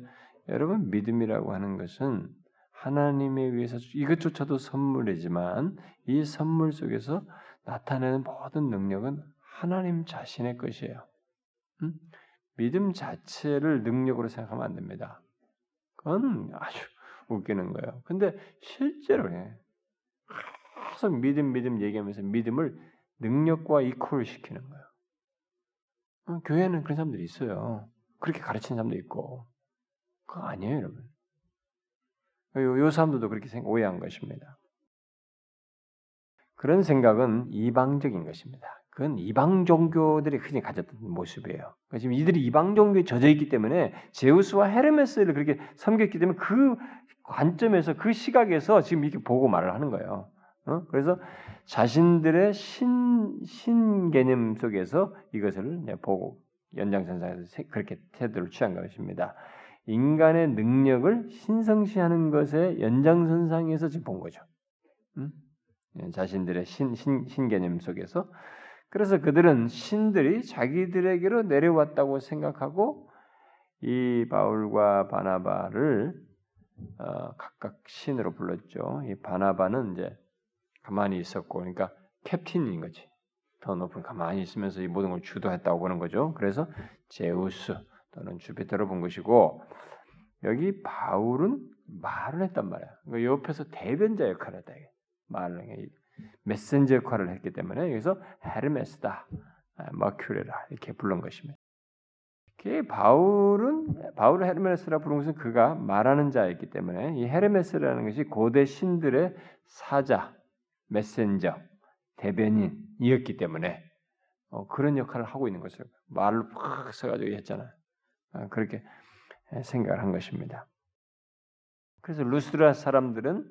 여러분 믿음이라고 하는 것은 하나님에 의해서 이것조차도 선물이지만 이 선물 속에서 나타내는 모든 능력은 하나님 자신의 것이에요. 음? 믿음 자체를 능력으로 생각하면 안 됩니다. 그건 아주 웃기는 거예요. 근데 실제로 계속 믿음 믿음 얘기하면서 믿음을 능력과 이퀄 시키는 거예요. 어, 교회는 그런 사람들이 있어요. 그렇게 가르치는 사람도 있고. 그거 아니에요, 여러분. 요, 요 사람들도 그렇게 생각, 오해한 것입니다. 그런 생각은 이방적인 것입니다. 그건 이방 종교들이 흔히 가졌던 모습이에요. 그러니까 지금 이들이 이방 종교에 젖어 있기 때문에 제우스와 헤르메스를 그렇게 섬겼기 때문에 그 관점에서 그 시각에서 지금 이렇게 보고 말을 하는 거예요. 어? 그래서 자신들의 신, 신 개념 속에서 이것을 보고 연장선상에서 그렇게 태도를 취한 것입니다. 인간의 능력을 신성시하는 것의 연장선상에서 지금 본 거죠. 음? 자신들의 신, 신, 신 개념 속에서 그래서 그들은 신들이 자기들에게로 내려왔다고 생각하고 이 바울과 바나바를 어, 각각 신으로 불렀죠. 이 바나바는 이제 가만히 있었고, 그러니까 캡틴인 거지. 더 높은 가만히 있으면서 이 모든 걸 주도했다고 보는 거죠. 그래서 제우스 또는 주피터로 본 것이고 여기 바울은 말을 했단 말이야. 그 옆에서 대변자 역할을 했다. 말을 메신저 역할을 했기 때문에 여기서 헤르메스다, 아, 머큐레라 이렇게 부른 것입니다. 그 바울은 바울을 헤르메스라 부른 것은 그가 말하는 자였기 때문에 이 헤르메스라는 것이 고대 신들의 사자, 메신저, 대변인이었기 때문에 어, 그런 역할을 하고 있는 것을 말을 팍 써가지고 했잖아요. 어, 그렇게 생각을 한 것입니다. 그래서 루스드라 사람들은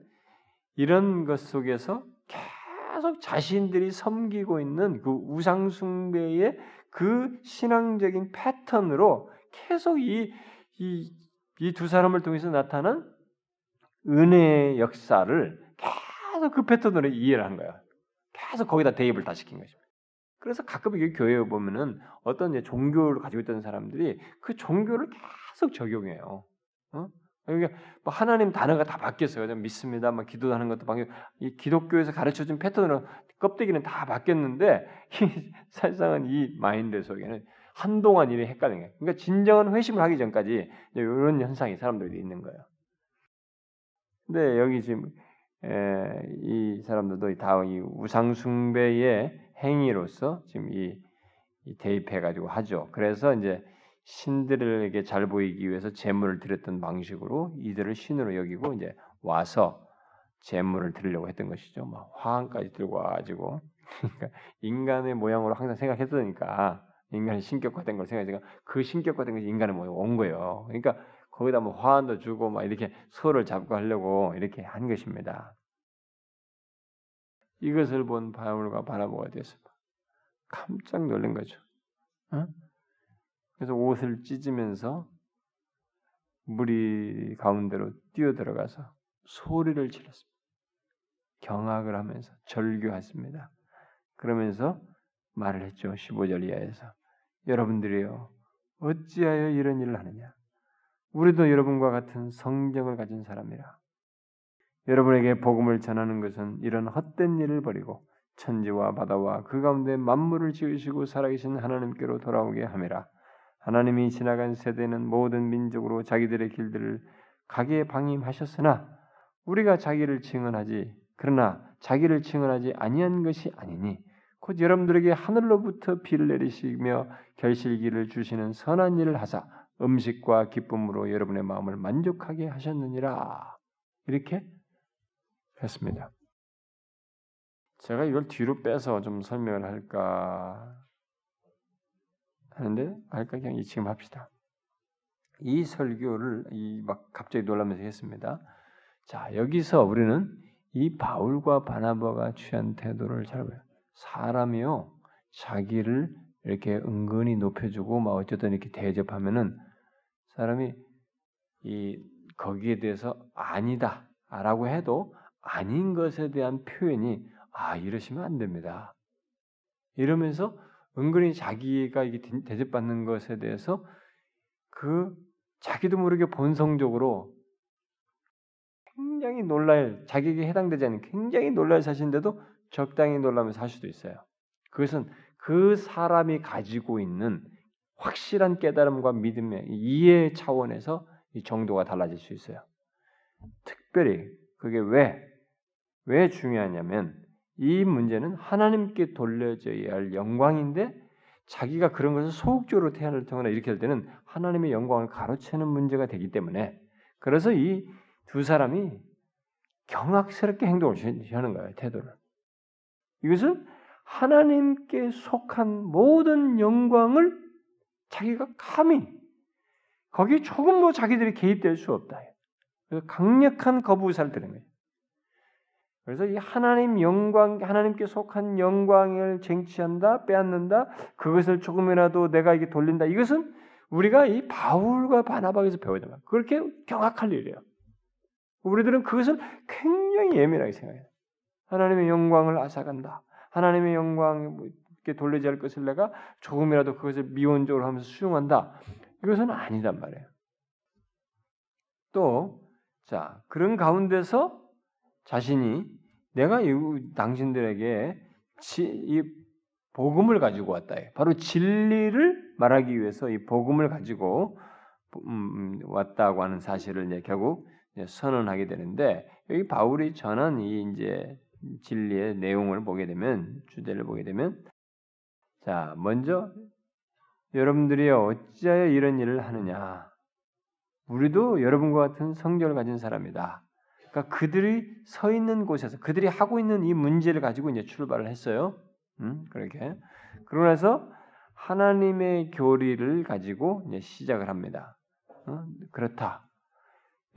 이런 것 속에서 계속 자신들이 섬기고 있는 그 우상숭배의 그 신앙적인 패턴으로 계속 이 이 이 두 사람을 통해서 나타난 은혜의 역사를 계속 그 패턴으로 이해를 한 거야. 계속 거기다 대입을 다 시킨 것입니다. 그래서 가끔 이 교회에 보면은 어떤 종교를 가지고 있던 사람들이 그 종교를 계속 적용해요. 어? 그러니까 뭐 하나님 단어가 다 바뀌었어요. 믿습니다. 막 기도하는 것도 바뀌. 이 기독교에서 가르쳐준 패턴으로 껍데기는 다 바뀌었는데 이, 사실상은 이 마인드 속에는 한동안 일이 헷갈린 거예요. 그러니까 진정한 회심을 하기 전까지 이런 현상이 사람들이 있는 거예요. 근데 여기 지금 에, 이 사람들도 다 이 우상 숭배의 행위로서 지금 이, 이 대입해 가지고 하죠. 그래서 이제 신들에게 잘 보이기 위해서 제물을 드렸던 방식으로 이들을 신으로 여기고 이제 와서 제물을 드리려고 했던 것이죠. 막 화환까지 들고 와가지고 그러니까 인간의 모양으로 항상 생각했으니까 인간이 신격화된 걸 생각하니까 그 신격화된 것이 인간의 모양 온 거예요. 그러니까 거기다 뭐 화환도 주고 막 이렇게 소를 잡고 하려고 이렇게 한 것입니다. 이것을 본 바울과 바나바가 돼서 깜짝 놀란 거죠. 어? 그래서 옷을 찢으면서 무리 가운데로 뛰어 들어가서 소리를 질렀습니다. 경악을 하면서 절규했습니다. 그러면서 말을 했죠. 15절 이하에서 여러분들이요 어찌하여 이런 일을 하느냐? 우리도 여러분과 같은 성경을 가진 사람이라. 여러분에게 복음을 전하는 것은 이런 헛된 일을 버리고 천지와 바다와 그 가운데 만물을 지으시고 살아계신 하나님께로 돌아오게 함이라. 하나님이 지나간 세대는 모든 민족으로 자기들의 길들을 가게 방임하셨으나 우리가 자기를 증언하지 그러나 자기를 증언하지 아니한 것이 아니니 곧 여러분들에게 하늘로부터 비를 내리시며 결실기를 주시는 선한 일을 하사 음식과 기쁨으로 여러분의 마음을 만족하게 하셨느니라 이렇게 했습니다. 제가 이걸 뒤로 빼서 좀 설명을 할까 하는데 할까 그냥 지금 합시다. 이 설교를 이 막 갑자기 놀라면서 했습니다. 자 여기서 우리는 이 바울과 바나바가 취한 태도를 잘 봐요. 사람이요 자기를 이렇게 은근히 높여주고 막 어쨌든 이렇게 대접하면은 사람이 이 거기에 대해서 아니다라고 해도 아닌 것에 대한 표현이 아 이러시면 안 됩니다. 이러면서 은근히 자기가 이게 대접받는 것에 대해서 그 자기도 모르게 본성적으로 굉장히 놀랄 자기에게 해당되지 않는 굉장히 놀랄 사실인데도 적당히 놀라면서 할 수도 있어요. 그것은 그 사람이 가지고 있는 확실한 깨달음과 믿음의 이해 차원에서 이 정도가 달라질 수 있어요. 특별히 그게 왜, 왜 중요하냐면 이 문제는 하나님께 돌려져야 할 영광인데 자기가 그런 것을 소극적으로 태안을 통하나 이렇게 할 때는 하나님의 영광을 가로채는 문제가 되기 때문에 그래서 이 두 사람이 경악스럽게 행동을 하는 거예요 태도를 이것은 하나님께 속한 모든 영광을 자기가 감히 거기에 조금도 자기들이 개입될 수 없다. 강력한 거부 의사를 드는 거예요. 그래서 이 하나님 영광, 하나님께 속한 영광을 쟁취한다, 빼앗는다, 그것을 조금이라도 내가 이게 돌린다. 이것은 우리가 이 바울과 바나바에서 배워야 됩니다. 그렇게 경악할 일이에요. 우리들은 그것을 굉장히 예민하게 생각해요. 하나님의 영광을 앗아간다. 하나님의 영광 께 돌리지 않을 것을 내가 조금이라도 그것을 미온적으로 하면서 수용한다. 이것은 아니단 말이에요. 또, 자, 그런 가운데서 자신이 내가 이 당신들에게 이 복음을 가지고 왔다. 바로 진리를 말하기 위해서 이 복음을 가지고 음, 왔다고 하는 사실을 이제 결국 선언하게 되는데 여기 바울이 전한 이 이제 진리의 내용을 보게 되면 주제를 보게 되면 자 먼저 여러분들이 어찌하여 이런 일을 하느냐 우리도 여러분과 같은 성결을 가진 사람이다. 그러니까 그들이 서 있는 곳에서 그들이 하고 있는 이 문제를 가지고 이제 출발을 했어요. 음, 그렇게 그러고 나서 하나님의 교리를 가지고 이제 시작을 합니다. 어? 그렇다.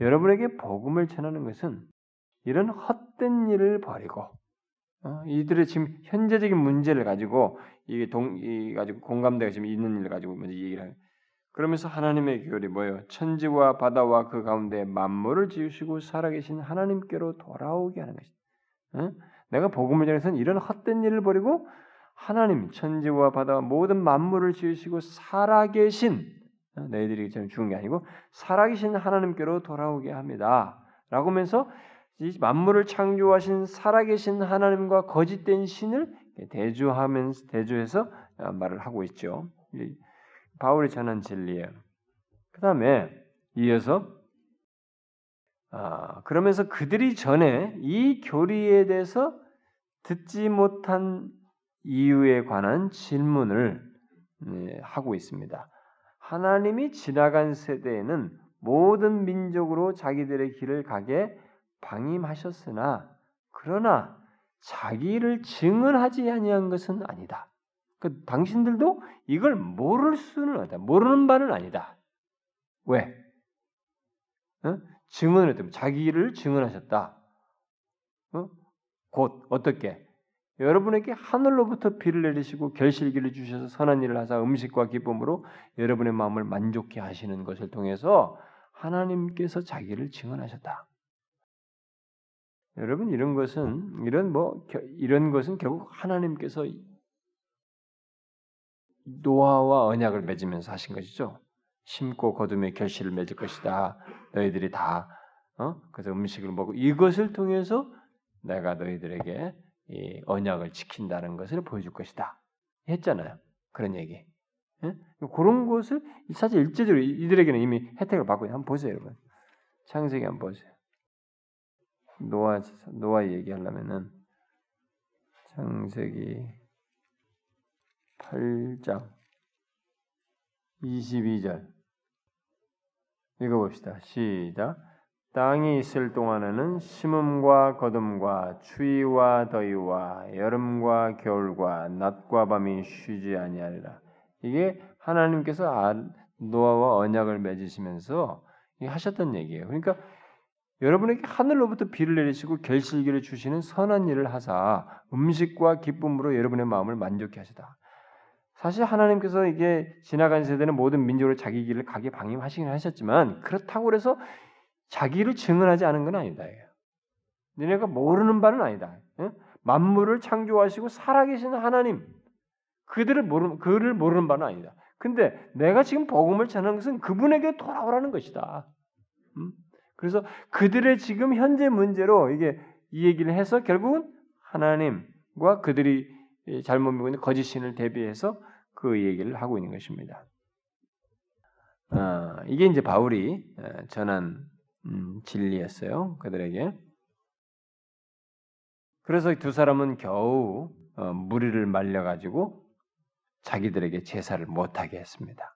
여러분에게 복음을 전하는 것은 이런 헛된 일을 버리고 어? 이들의 지금 현재적인 문제를 가지고 이게 동, 이 가지고 공감대가 지금 있는 일을 가지고 먼저 얘기를 하는. 그러면서 하나님의 교리 뭐예요? 천지와 바다와 그 가운데 만물을 지으시고 살아계신 하나님께로 돌아오게 하는 것이다. 어? 내가 복음을 전해서는 이런 헛된 일을 버리고 하나님 천지와 바다와 모든 만물을 지으시고 살아계신 어? 너희들이 지금 죽은 게 아니고 살아계신 하나님께로 돌아오게 합니다. 라고 하면서 이 만물을 창조하신 살아계신 하나님과 거짓된 신을 대조하면서 대조해서 어, 말을 하고 있죠. 바울이 전한 진리예요. 그 다음에 이어서 아, 그러면서 그들이 전에 이 교리에 대해서 듣지 못한 이유에 관한 질문을 네, 하고 있습니다. 하나님이 지나간 세대에는 모든 민족으로 자기들의 길을 가게 방임하셨으나 그러나 자기를 증언하지 아니한 것은 아니다. 그 당신들도 이걸 모를 수는 없다. 모르는 바는 아니다. 왜? 어? 증언을 했다면 자기를 증언하셨다. 어? 곧 어떻게? 여러분에게 하늘로부터 비를 내리시고 결실기를 주셔서 선한 일을 하사 음식과 기쁨으로 여러분의 마음을 만족해 하시는 것을 통해서 하나님께서 자기를 증언하셨다. 여러분 이런 것은 이런 뭐 이런 것은 결국 하나님께서 노아와 언약을 맺으면서 하신 것이죠. 심고 거둠의 결실을 맺을 것이다. 너희들이 다 어? 그래서 음식을 먹고 이것을 통해서 내가 너희들에게 이 언약을 지킨다는 것을 보여줄 것이다. 했잖아요. 그런 얘기. 예? 그런 것을 사실 일제적으로 이들에게는 이미 혜택을 받고 있는 한번 보세요, 여러분. 창세기 한번 보세요. 노아 노아 얘기하려면은 창세기 8장 22절 읽어봅시다. 시작. 땅이 있을 동안에는 심음과 거둠과 추위와 더위와 여름과 겨울과 낮과 밤이 쉬지 아니하리라. 이게 하나님께서 아, 노아와 언약을 맺으시면서 하셨던 얘기예요. 그러니까 여러분에게 하늘로부터 비를 내리시고 결실기를 주시는 선한 일을 하사 음식과 기쁨으로 여러분의 마음을 만족케 하시다. 사실 하나님께서 이게 지나간 세대는 모든 민족으로 자기 길을 가게 방임하시긴 하셨지만 그렇다고 해서 자기를 증언하지 않은 건 아니다. 너네가 모르는 바는 아니다. 만물을 창조하시고 살아계신 하나님 그들을 모르는 그를 모르는 바는 아니다. 근데 내가 지금 복음을 전하는 것은 그분에게 돌아오라는 것이다. 그래서 그들의 지금 현재 문제로 이게 이 얘기를 해서 결국은 하나님과 그들이 잘못 믿고 있는 거짓 신을 대비해서 그 얘기를 하고 있는 것입니다. 아, 이게 이제 바울이 전한 음, 진리였어요 그들에게. 그래서 두 사람은 겨우 어, 무리를 말려가지고 자기들에게 제사를 못하게 했습니다.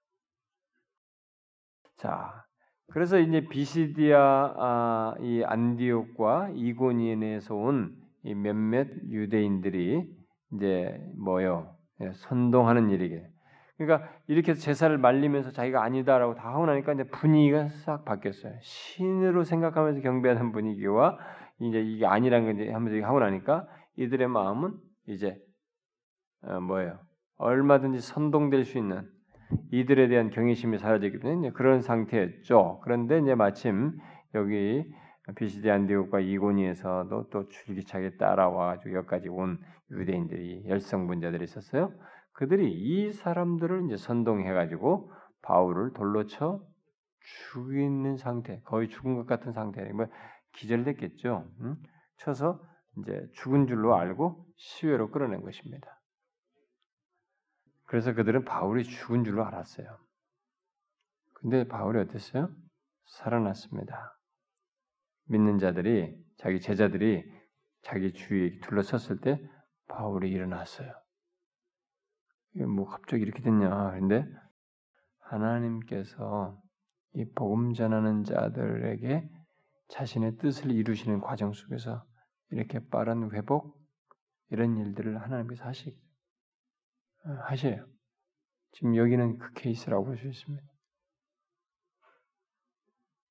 자, 그래서 이제 비시디아 아, 이 안디옥과 이고니엔에서 온 몇몇 유대인들이 이제 뭐요 예, 선동하는 일이게. 그러니까 이렇게 제사를 말리면서 자기가 아니다라고 다 하고 나니까 이제 분위기가 싹 바뀌었어요. 신으로 생각하면서 경배하는 분위기와 이제 이게 아니란 걸 이제 하면서 하고 나니까 이들의 마음은 이제 어 뭐예요? 얼마든지 선동될 수 있는 이들에 대한 경외심이 사라졌기 때문에 그런 상태였죠. 그런데 이제 마침 여기 비시디 안디옥과 이고니에서도 또 줄기차게 따라와가지고 여기까지 온 유대인들이 열성분자들이 있었어요. 그들이 이 사람들을 이제 선동해가지고 바울을 돌로 쳐 죽이는 상태, 거의 죽은 것 같은 상태, 뭐 기절됐겠죠. 응? 쳐서 이제 죽은 줄로 알고 시외로 끌어낸 것입니다. 그래서 그들은 바울이 죽은 줄로 알았어요. 근데 바울이 어땠어요? 살아났습니다. 믿는 자들이 자기 제자들이 자기 주위에 둘러섰을 때 바울이 일어났어요. 뭐 갑자기 이렇게 됐냐? 근데 하나님께서 이 복음 전하는 자들에게 자신의 뜻을 이루시는 과정 속에서 이렇게 빠른 회복 이런 일들을 하나님께서 하시 하셔요. 지금 여기는 그 케이스라고 볼 수 있습니다.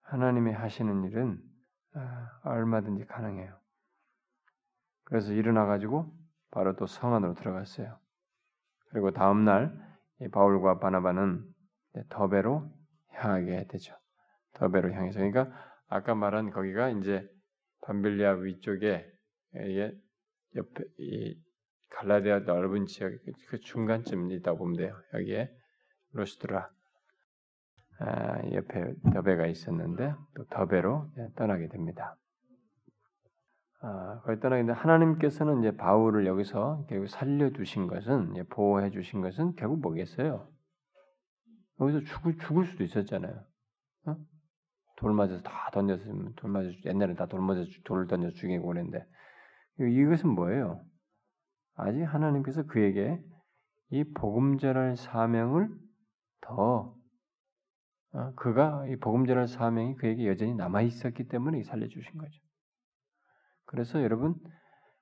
하나님의 하시는 일은 아, 얼마든지 가능해요. 그래서 일어나 가지고 바로 또 성 안으로 들어갔어요. 그리고 다음 날 바울과 바나바는 더베로 향하게 되죠. 더베로 향해서 그러니까 아까 말한 거기가 이제 밤빌리아 위쪽에 옆에 이 갈라디아 넓은 지역 그 중간쯤 있다 보면 돼요. 여기에 로스트라 아, 옆에 더베가 있었는데 또 더베로 떠나게 됩니다. 아, 거기 떠나는데 하나님께서는 이제 바울을 여기서 결국 살려두신 것은 보호해 주신 것은 결국 뭐겠어요? 여기서 죽을 죽을 수도 있었잖아요. 어? 돌 맞아서 다 던졌으면 돌 맞아 옛날에 다 돌 맞아 돌을 던져 죽이고 그랬는데 이것은 뭐예요? 아직 하나님께서 그에게 이 복음 전할 사명을 더 어, 그가 이 복음 전할 사명이 그에게 여전히 남아 있었기 때문에 살려 주신 거죠. 그래서 여러분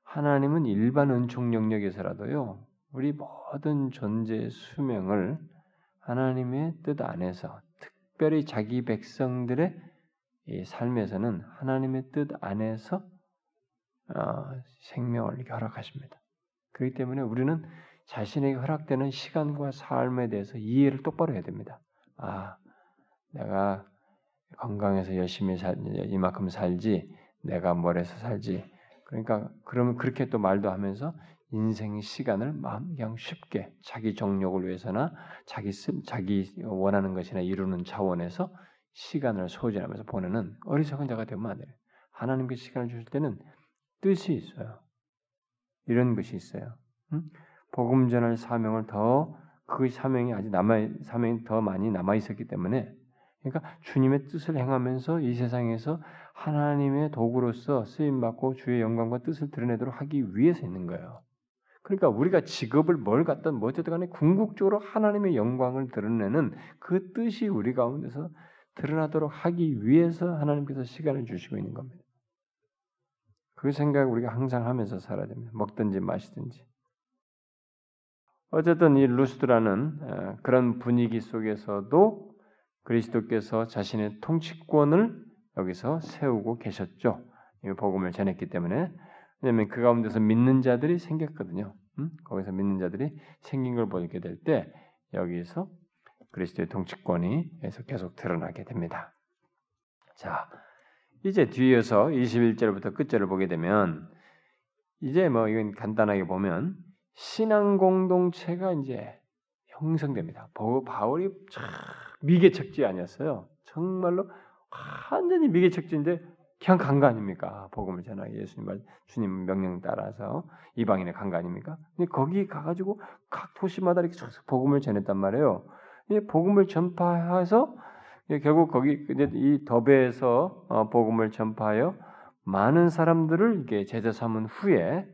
하나님은 일반 은총 영역에서라도요. 우리 모든 존재의 수명을 하나님의 뜻 안에서 특별히 자기 백성들의 삶에서는 하나님의 뜻 안에서 어, 생명을 허락하십니다. 그렇기 때문에 우리는 자신에게 허락되는 시간과 삶에 대해서 이해를 똑바로 해야 됩니다. 아, 내가 건강해서 열심히 살, 이만큼 살지, 내가 뭘 해서 살지. 그러니까, 그러면 그렇게 또 말도 하면서 인생 시간을 마음 그냥 쉽게 자기 정욕을 위해서나 자기 쓴 자기 원하는 것이나 이루는 차원에서 시간을 소진하면서 보내는 어리석은 자가 되면 안 돼요. 하나님께 시간을 주실 때는 뜻이 있어요. 이런 것이 있어요. 응? 복음 전할 사명을 더 그 사명이 아직 남아 사명이 더 많이 남아 있었기 때문에 그러니까 주님의 뜻을 행하면서 이 세상에서 하나님의 도구로서 쓰임 받고 주의 영광과 뜻을 드러내도록 하기 위해서 있는 거예요. 그러니까 우리가 직업을 뭘 갖든 뭐든 간에 궁극적으로 하나님의 영광을 드러내는 그 뜻이 우리 가운데서 드러나도록 하기 위해서 하나님께서 시간을 주시고 있는 겁니다. 그 생각 우리가 항상 하면서 살아야 됩니다. 먹든지 마시든지. 어쨌든 이 루스드라는 어, 그런 분위기 속에서도 그리스도께서 자신의 통치권을 여기서 세우고 계셨죠. 이 복음을 전했기 때문에 왜냐하면 그 가운데서 믿는 자들이 생겼거든요. 음? 거기서 믿는 자들이 생긴 걸 보게 될 때 여기서 그리스도의 통치권이 계속 드러나게 됩니다. 자, 이제 뒤에서 21절부터 끝절을 보게 되면 이제 뭐 이건 간단하게 보면 신앙 공동체가 이제 형성됩니다. 바울이 참 미개척지 아니었어요. 정말로 완전히 미개척지인데 그냥 간 거 아닙니까? 복음을 전하기 예수님 말 주님 명령 따라서 이방인의 간거 아닙니까? 근데 거기 가가지고 각 도시마다 이렇게 복음을 전했단 말이에요. 이 복음을 전파해서 결국 거기 이제 이 더베에서 어, 복음을 전파하여 많은 사람들을 이게 제자 삼은 후에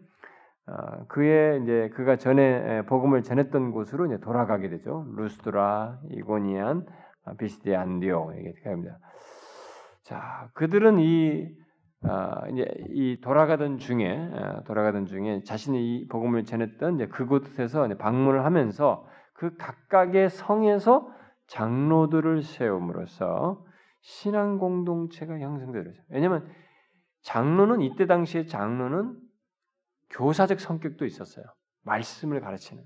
어, 그의 이제 그가 전에 복음을 전했던 곳으로 이제 돌아가게 되죠. 루스드라, 이고니안, 아, 비시디 안디오 이게 됩니다. 자, 그들은 이 어, 이제 이 돌아가던 중에 어, 돌아가던 중에 자신이 이 복음을 전했던 이제 그곳에서 방문을 하면서 그 각각의 성에서 장로들을 세움으로써 신앙 공동체가 형성되죠. 왜냐하면 장로는 이때 당시에 장로는 교사적 성격도 있었어요. 말씀을 가르치는.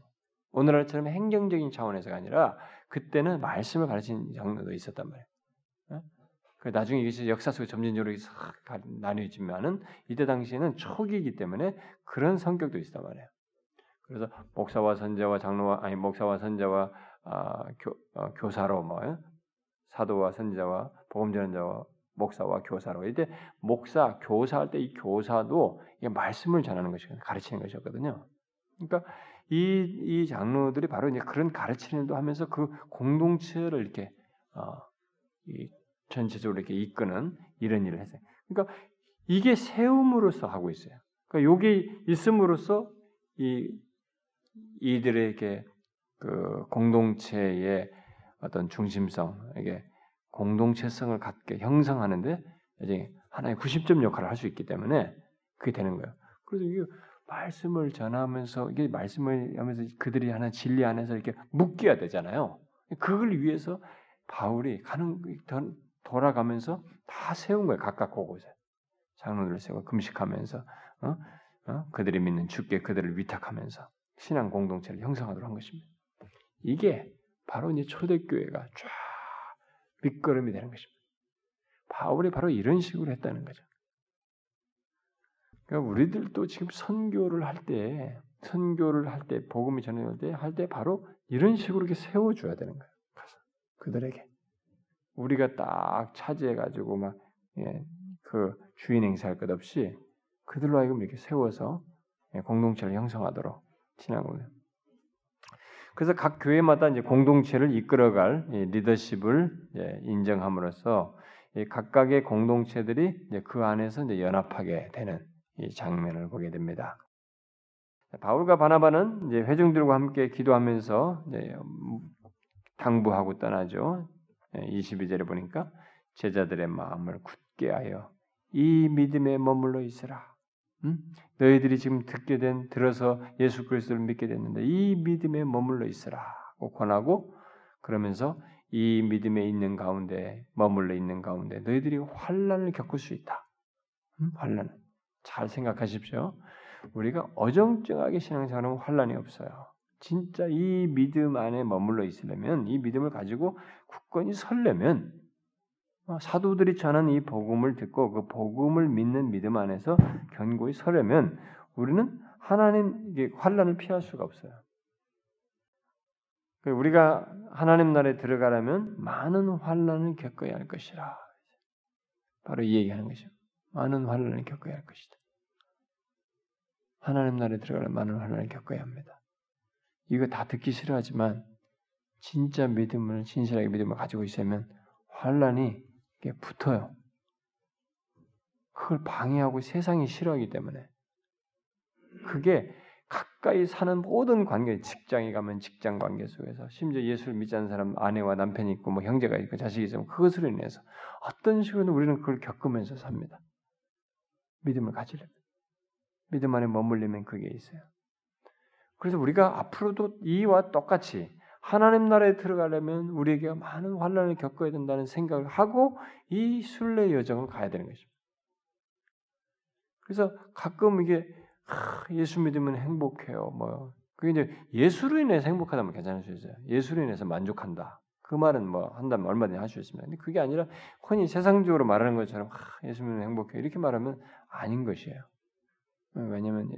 오늘날처럼 행정적인 차원에서가 아니라 그때는 말씀을 가르치는 장로도 있었단 말이에요. 어? 그 나중에 이것이 역사 속에 점진적으로 나뉘어지면은 이때 당시에는 초기이기 때문에 그런 성격도 있단 말이에요. 그래서 목사와 선자와 장로와 아니 목사와 선자와 아, 교, 어, 교사로 뭐 예? 사도와 선자와 복음 전자와 목사와 교사로 이때 목사 교사할 때 이 교사도 이게 말씀을 전하는 것이 가르치는 것이었거든요. 그러니까 이, 이 장로들이 바로 이제 그런 가르치는 일도 하면서 그 공동체를 이렇게 어, 이 전체적으로 이렇게 이끄는 이런 일을 했어요. 그러니까 이게 세움으로써 하고 있어요. 그러니까 여기 있음으로써 이 이들에게 그 공동체의 어떤 중심성, 이게 공동체성을 갖게 형성하는데 이제 하나의 90점 역할을 할 수 있기 때문에 그게 되는 거예요. 그래서 이게 말씀을 전하면서 이게 말씀을 하면서 그들이 하는 진리 안에서 이렇게 묶여야 되잖아요. 그걸 위해서 바울이 가는 돌아가면서 다 세운 거예요. 각각 곳곳에 장로들을 세워 금식하면서 어? 어? 그들이 믿는 주께 그들을 위탁하면서 신앙 공동체를 형성하도록 한 것입니다. 이게 바로 이제 초대교회가 쫙 밑거름이 되는 것입니다. 바울이 바로 이런 식으로 했다는 거죠. 그러니까 우리들도 지금 선교를 할 때, 선교를 할 때, 복음이 전해질 때, 할 때 바로 이런 식으로 이렇게 세워줘야 되는 거예요. 가서 그들에게 우리가 딱 차지해가지고 막, 예, 그 주인 행사할 것 없이 그들로 하여금 이렇게 세워서 예, 공동체를 형성하도록 지나고 그래서 각 교회마다 이제 공동체를 이끌어갈 리더십을 인정함으로써 각각의 공동체들이 그 안에서 연합하게 되는 이 장면을 보게 됩니다. 바울과 바나바는 이제 회중들과 함께 기도하면서 당부하고 떠나죠. 22절에 보니까 제자들의 마음을 굳게 하여 이 믿음에 머물러 있으라. 응? 너희들이 지금 듣게 된 들어서 예수 그리스도를 믿게 됐는데 이 믿음에 머물러 있으라고 권하고 그러면서 이 믿음에 있는 가운데 머물러 있는 가운데 너희들이 환란을 겪을 수 있다. 응? 환란. 잘 생각하십시오. 우리가 어정쩡하게 신앙생활하면 환란이 없어요. 진짜 이 믿음 안에 머물러 있으려면 이 믿음을 가지고 굳건히 설려면 어, 사도들이 전한 이 복음을 듣고 그 복음을 믿는 믿음 안에서 견고히 서려면 우리는 하나님 환란을 피할 수가 없어요. 그 우리가 하나님 나라에 들어가려면 많은 환란을 겪어야 할 것이라. 바로 이 얘기하는 것이죠. 많은 환란을 겪어야 할 것이다. 하나님 나라에 들어가려면 많은 환란을 겪어야 합니다. 이거 다 듣기 싫어하지만 진짜 믿음을 진실하게 믿음을 가지고 있으면 환란이 붙어요. 그걸 방해하고 세상이 싫어하기 때문에 그게 가까이 사는 모든 관계, 직장에 가면 직장 관계 속에서 심지어 예수를 믿지 않는 사람 아내와 남편이 있고 뭐 형제가 있고 자식이 있으면 그것으로 인해서 어떤 식으로든 우리는 그걸 겪으면서 삽니다. 믿음을 가지려면 믿음 안에 머물리면 그게 있어요. 그래서 우리가 앞으로도 이와 똑같이 하나님 나라에 들어가려면 우리에게 많은 환란을 겪어야 된다는 생각을 하고 이 순례 여정을 가야 되는 것입니다. 그래서 가끔 이게 예수 믿으면 행복해요. 뭐 그게 이제 예수로 인해서 행복하다면 괜찮을 수 있어요. 예수로 인해서 만족한다. 그 말은 뭐 한다면 얼마든지 할 수 있습니다. 근데 그게 아니라 흔히 세상적으로 말하는 것처럼 예수 믿으면 행복해 이렇게 말하면 아닌 것이에요. 왜냐하면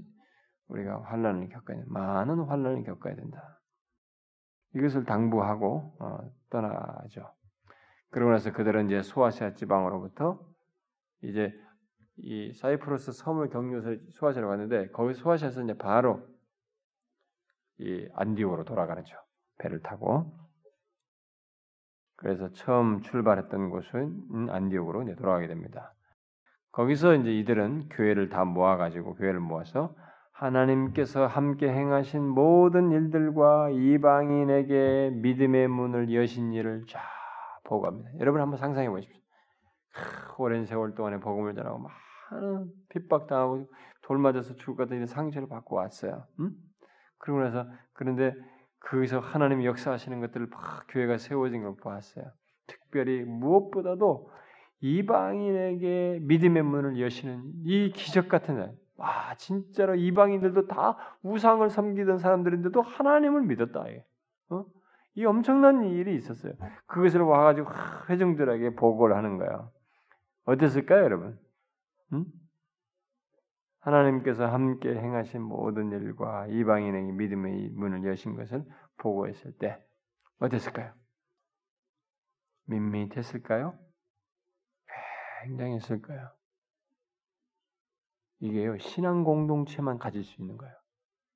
우리가 환란을 겪어야 돼. 많은 환란을 겪어야 된다. 이것을 당부하고 어, 떠나죠. 그러고 나서 그들은 이제 소아시아 지방으로부터 이제 이 사이프러스 섬을 경유해서 소아시아로 갔는데 거기 소아시아에서 이제 바로 이 안디오로 돌아가죠. 배를 타고. 그래서 처음 출발했던 곳은 안디옥으로 돌아가게 됩니다. 거기서 이제 이들은 교회를 다 모아가지고 교회를 모아서 하나님께서 함께 행하신 모든 일들과 이방인에게 믿음의 문을 여신 일을 쫙 보고합니다. 여러분 한번 상상해 보십시오. 오랜 세월 동안에 복음을 전하고 많은 핍박당하고 돌 맞아서 죽을 것 같은 상처를 받고 왔어요. 음? 그러고 나서 그런데 거기서 하나님이 역사하시는 것들을 막 교회가 세워진 걸 보았어요. 특별히 무엇보다도 이방인에게 믿음의 문을 여시는 이 기적 같은 날. 와, 진짜로 이방인들도 다 우상을 섬기던 사람들인데도 하나님을 믿었다. 어? 이 엄청난 일이 있었어요. 그것을 와가지고 회중들에게 보고를 하는 거예요. 어땠을까요, 여러분? 응? 하나님께서 함께 행하신 모든 일과 이방인에게 믿음의 문을 여신 것을 보고했을 때 어땠을까요? 밋밋했을까요? 굉장했을 거예요. 이게요, 신앙 공동체만 가질 수 있는 거예요.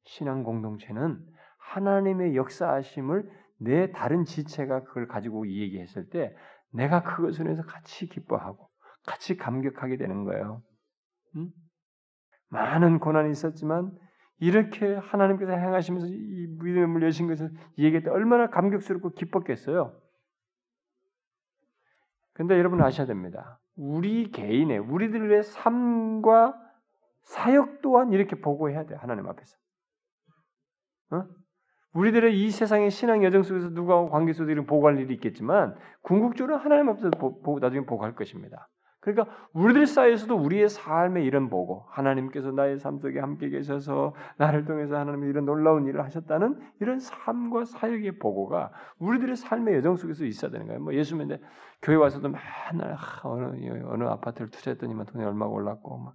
신앙 공동체는 하나님의 역사하심을 내 다른 지체가 그걸 가지고 얘기했을 때 내가 그것을 해서 같이 기뻐하고 같이 감격하게 되는 거예요. 음? 많은 고난이 있었지만 이렇게 하나님께서 행하시면서 이 믿음을 여신 것을 얘기할 때 얼마나 감격스럽고 기뻤겠어요. 근데 여러분 아셔야 됩니다. 우리 개인의 우리들의 삶과 사역 또한 이렇게 보고해야 돼요. 하나님 앞에서. 어? 우리들의 이 세상의 신앙 여정 속에서 누구하고 관계 속에서 보고할 일이 있겠지만 궁극적으로 하나님 앞에서 보, 보, 나중에 보고할 것입니다. 그러니까 우리들 사이에서도 우리의 삶의 이런 보고 하나님께서 나의 삶 속에 함께 계셔서 나를 통해서 하나님이 이런 놀라운 일을 하셨다는 이런 삶과 사역의 보고가 우리들의 삶의 여정 속에서 있어야 되는 거예요. 뭐 예수 믿는 교회 와서도 맨날 어느 어느 아파트를 투자했더니만 돈이 얼마가 올랐고 막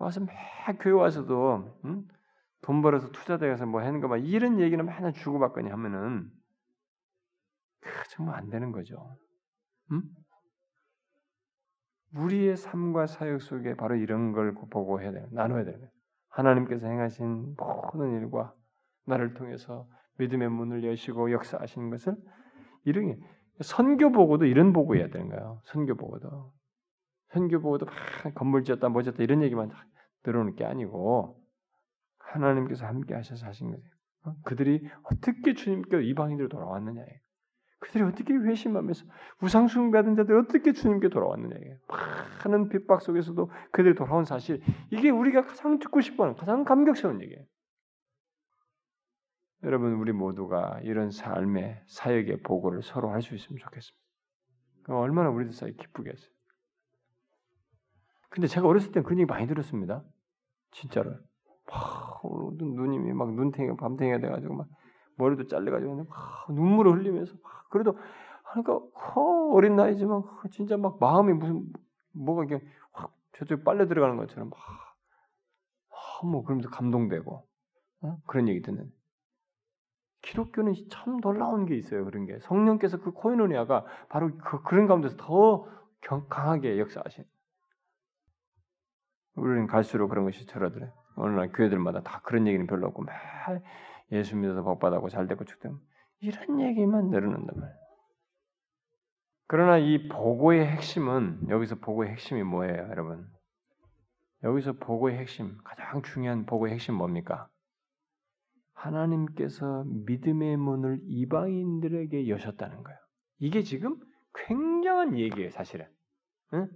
와서 매 교회 와서도 응? 돈 벌어서 투자대에서 뭐 하는 거막 이런 얘기는 맨날 주고받거니 하면은 정말 안 되는 거죠. 응? 우리의 삶과 사역 속에 바로 이런 걸 보고 해야 돼요. 나눠야 돼요. 하나님께서 행하신 모든 일과 나를 통해서 믿음의 문을 여시고 역사하시는 것을 이런 게 선교 보고도 이런 보고 해야 되는 거예요. 선교 보고도 선교 보고도 막 건물 지었다 뭐 지었다 이런 얘기만 들어오는 게 아니고 하나님께서 함께 하셔서 하신 거예요. 어? 그들이 어떻게 주님께 이방인들로 돌아왔느냐에 그들이 어떻게 회심하면서 우상숭배 하던 자들이 어떻게 주님께 돌아왔느냐 많은 핍박 속에서도 그들이 돌아온 사실 이게 우리가 가장 듣고 싶어하는 가장 감격스러운 얘기예요. 여러분 우리 모두가 이런 삶의 사역의 보고를 서로 할 수 있으면 좋겠습니다. 얼마나 우리들 사이 기쁘겠어요. 근데 제가 어렸을 땐 그런 얘기 많이 들었습니다. 진짜로. 막 누님이 막 눈탱이가 밤탱이가 돼가지고 막 머리도 잘려가지고 막 눈물을 흘리면서 막 그래도 그러니까 어린 나이지만 진짜 막 마음이 무슨 뭐가 이게 확 저쪽 빨려 들어가는 것처럼 막 너무 그러면서 감동되고 어? 그런 얘기 듣는. 기독교는 참 놀라운 게 있어요. 그런 게 성령께서 그 코이노니아가 바로 그, 그런 가운데서 더 경, 강하게 역사하신. 우리는 갈수록 그런 것이 줄어들어요. 오늘날 교회들마다 다 그런 얘기는 별로 없고 막 예수 믿어서 복받하고 잘되고 죽든 이런 얘기만 늘어난단 말이에요. 그러나 이 보고의 핵심은 여기서 보고의 핵심이 뭐예요, 여러분? 여기서 보고의 핵심, 가장 중요한 보고의 핵심 뭡니까? 하나님께서 믿음의 문을 이방인들에게 여셨다는 거예요. 이게 지금 굉장한 얘기예요, 사실은. 응?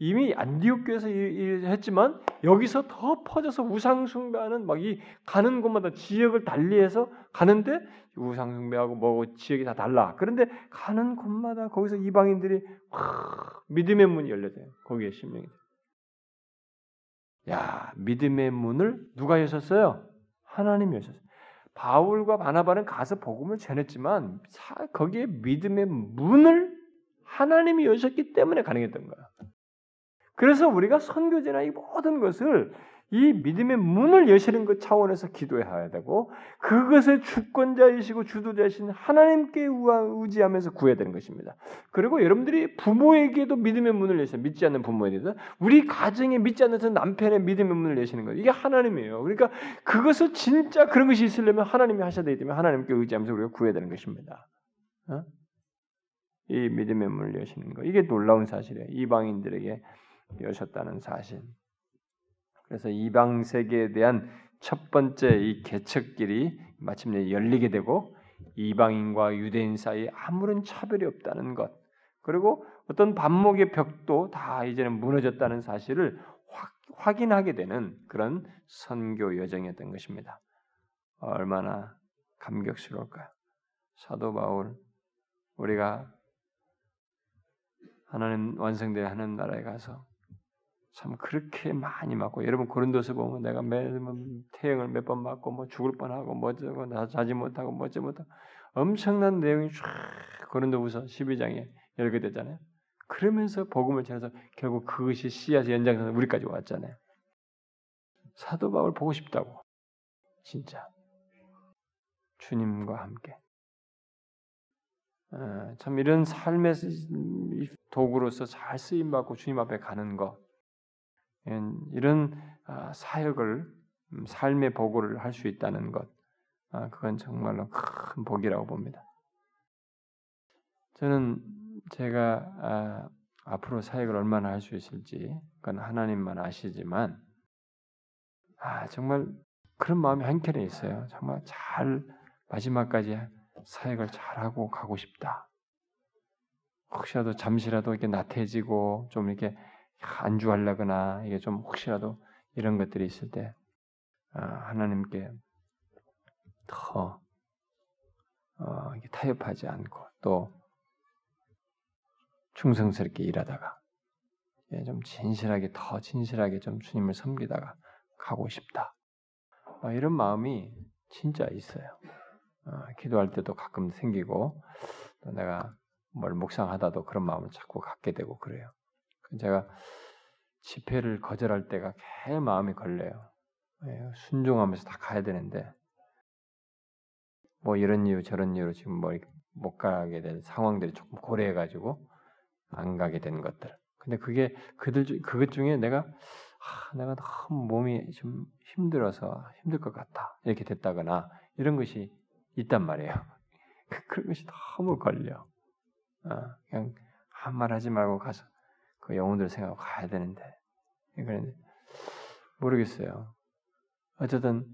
이미 안디옥 교에서 했지만 여기서 더 퍼져서 우상 숭배하는 막 이 가는 곳마다 지역을 달리해서 가는데 우상 숭배하고 뭐 지역이 다 달라. 그런데 가는 곳마다 거기서 이방인들이 와, 믿음의 문이 열려져요. 거기에 신명이. 야, 믿음의 문을 누가 여셨어요? 하나님이 여셨어요. 바울과 바나바는 가서 복음을 전했지만 거기에 믿음의 문을 하나님이 여셨기 때문에 가능했던 거야. 그래서 우리가 선교제나 이 모든 것을 이 믿음의 문을 여시는 것 차원에서 기도해야 되고 그것의 주권자이시고 주도자이신 하나님께 의지하면서 구해야 되는 것입니다. 그리고 여러분들이 부모에게도 믿음의 문을 여시는 믿지 않는 부모에게도 우리 가정에 믿지 않는 남편의 믿음의 문을 여시는 거예요. 이게 하나님이에요. 그러니까 그것을 진짜 그런 것이 있으려면 하나님이 하셔야 되기 때문에 하나님께 의지하면서 우리가 구해야 되는 것입니다. 어? 이 믿음의 문을 여시는 거 이게 놀라운 사실이에요. 이방인들에게 여셨다는 사실. 그래서 이방 세계에 대한 첫 번째 이 개척길이 마침내 열리게 되고 이방인과 유대인 사이에 아무런 차별이 없다는 것. 그리고 어떤 반목의 벽도 다 이제는 무너졌다는 사실을 확, 확인하게 되는 그런 선교 여정이었던 것입니다. 얼마나 감격스러울까요? 사도 바울 우리가 하나님 완성된 하나님 나라에 가서 참 그렇게 많이 맞고 여러분 고린도서 보면 내가 매일 뭐 태형을 몇 번 맞고 뭐 죽을 뻔하고 뭐 어쩌고 나 자지 못하고 뭐 어쩌고 못하고 엄청난 내용이 쫙 고린도후서 12장에 열게 되잖아요. 그러면서 복음을 전해서 결국 그것이 씨앗의 연장선에서 우리까지 왔잖아요. 사도 바울 보고 싶다고 진짜 주님과 함께 어, 참 이런 삶의 도구로서 잘 쓰임 받고 주님 앞에 가는 것 이런 아, 사역을 음, 삶의 보고를 할 수 있다는 것, 아, 그건 정말로 큰 복이라고 봅니다. 저는 제가 아, 앞으로 사역을 얼마나 할 수 있을지 그건 하나님만 아시지만 아 정말 그런 마음이 한켠에 있어요. 정말 잘 마지막까지 사역을 잘하고 가고 싶다. 혹시라도 잠시라도 이렇게 나태해지고 좀 이렇게 안주하려거나 이게 좀 혹시라도 이런 것들이 있을 때 아, 하나님께 더 어, 타협하지 않고 또 충성스럽게 일하다가 예, 좀 진실하게 더 진실하게 좀 주님을 섬기다가 가고 싶다. 어, 이런 마음이 진짜 있어요. 어, 기도할 때도 가끔 생기고 또 내가 뭘 묵상하다도 그런 마음을 자꾸 갖게 되고 그래요. 제가 집회를 거절할 때가 개 마음이 걸려요. 예, 순종하면서 다 가야 되는데 뭐 이런 이유 저런 이유로 지금 뭐못 가게 될 상황들이 조금 고려해 가지고 안 가게 된 것들. 근데 그게 그들 중 그것 중에 내가 아, 내가 너무 몸이 좀 힘들어서 힘들 것 같다 이렇게 됐다거나 이런 것이 있단 말이에요. 그런 것이 너무 걸려. 어, 그냥 한말 하지 말고 가서 그 영혼들 생각하고 가야 되는데 그런데 모르겠어요. 어쨌든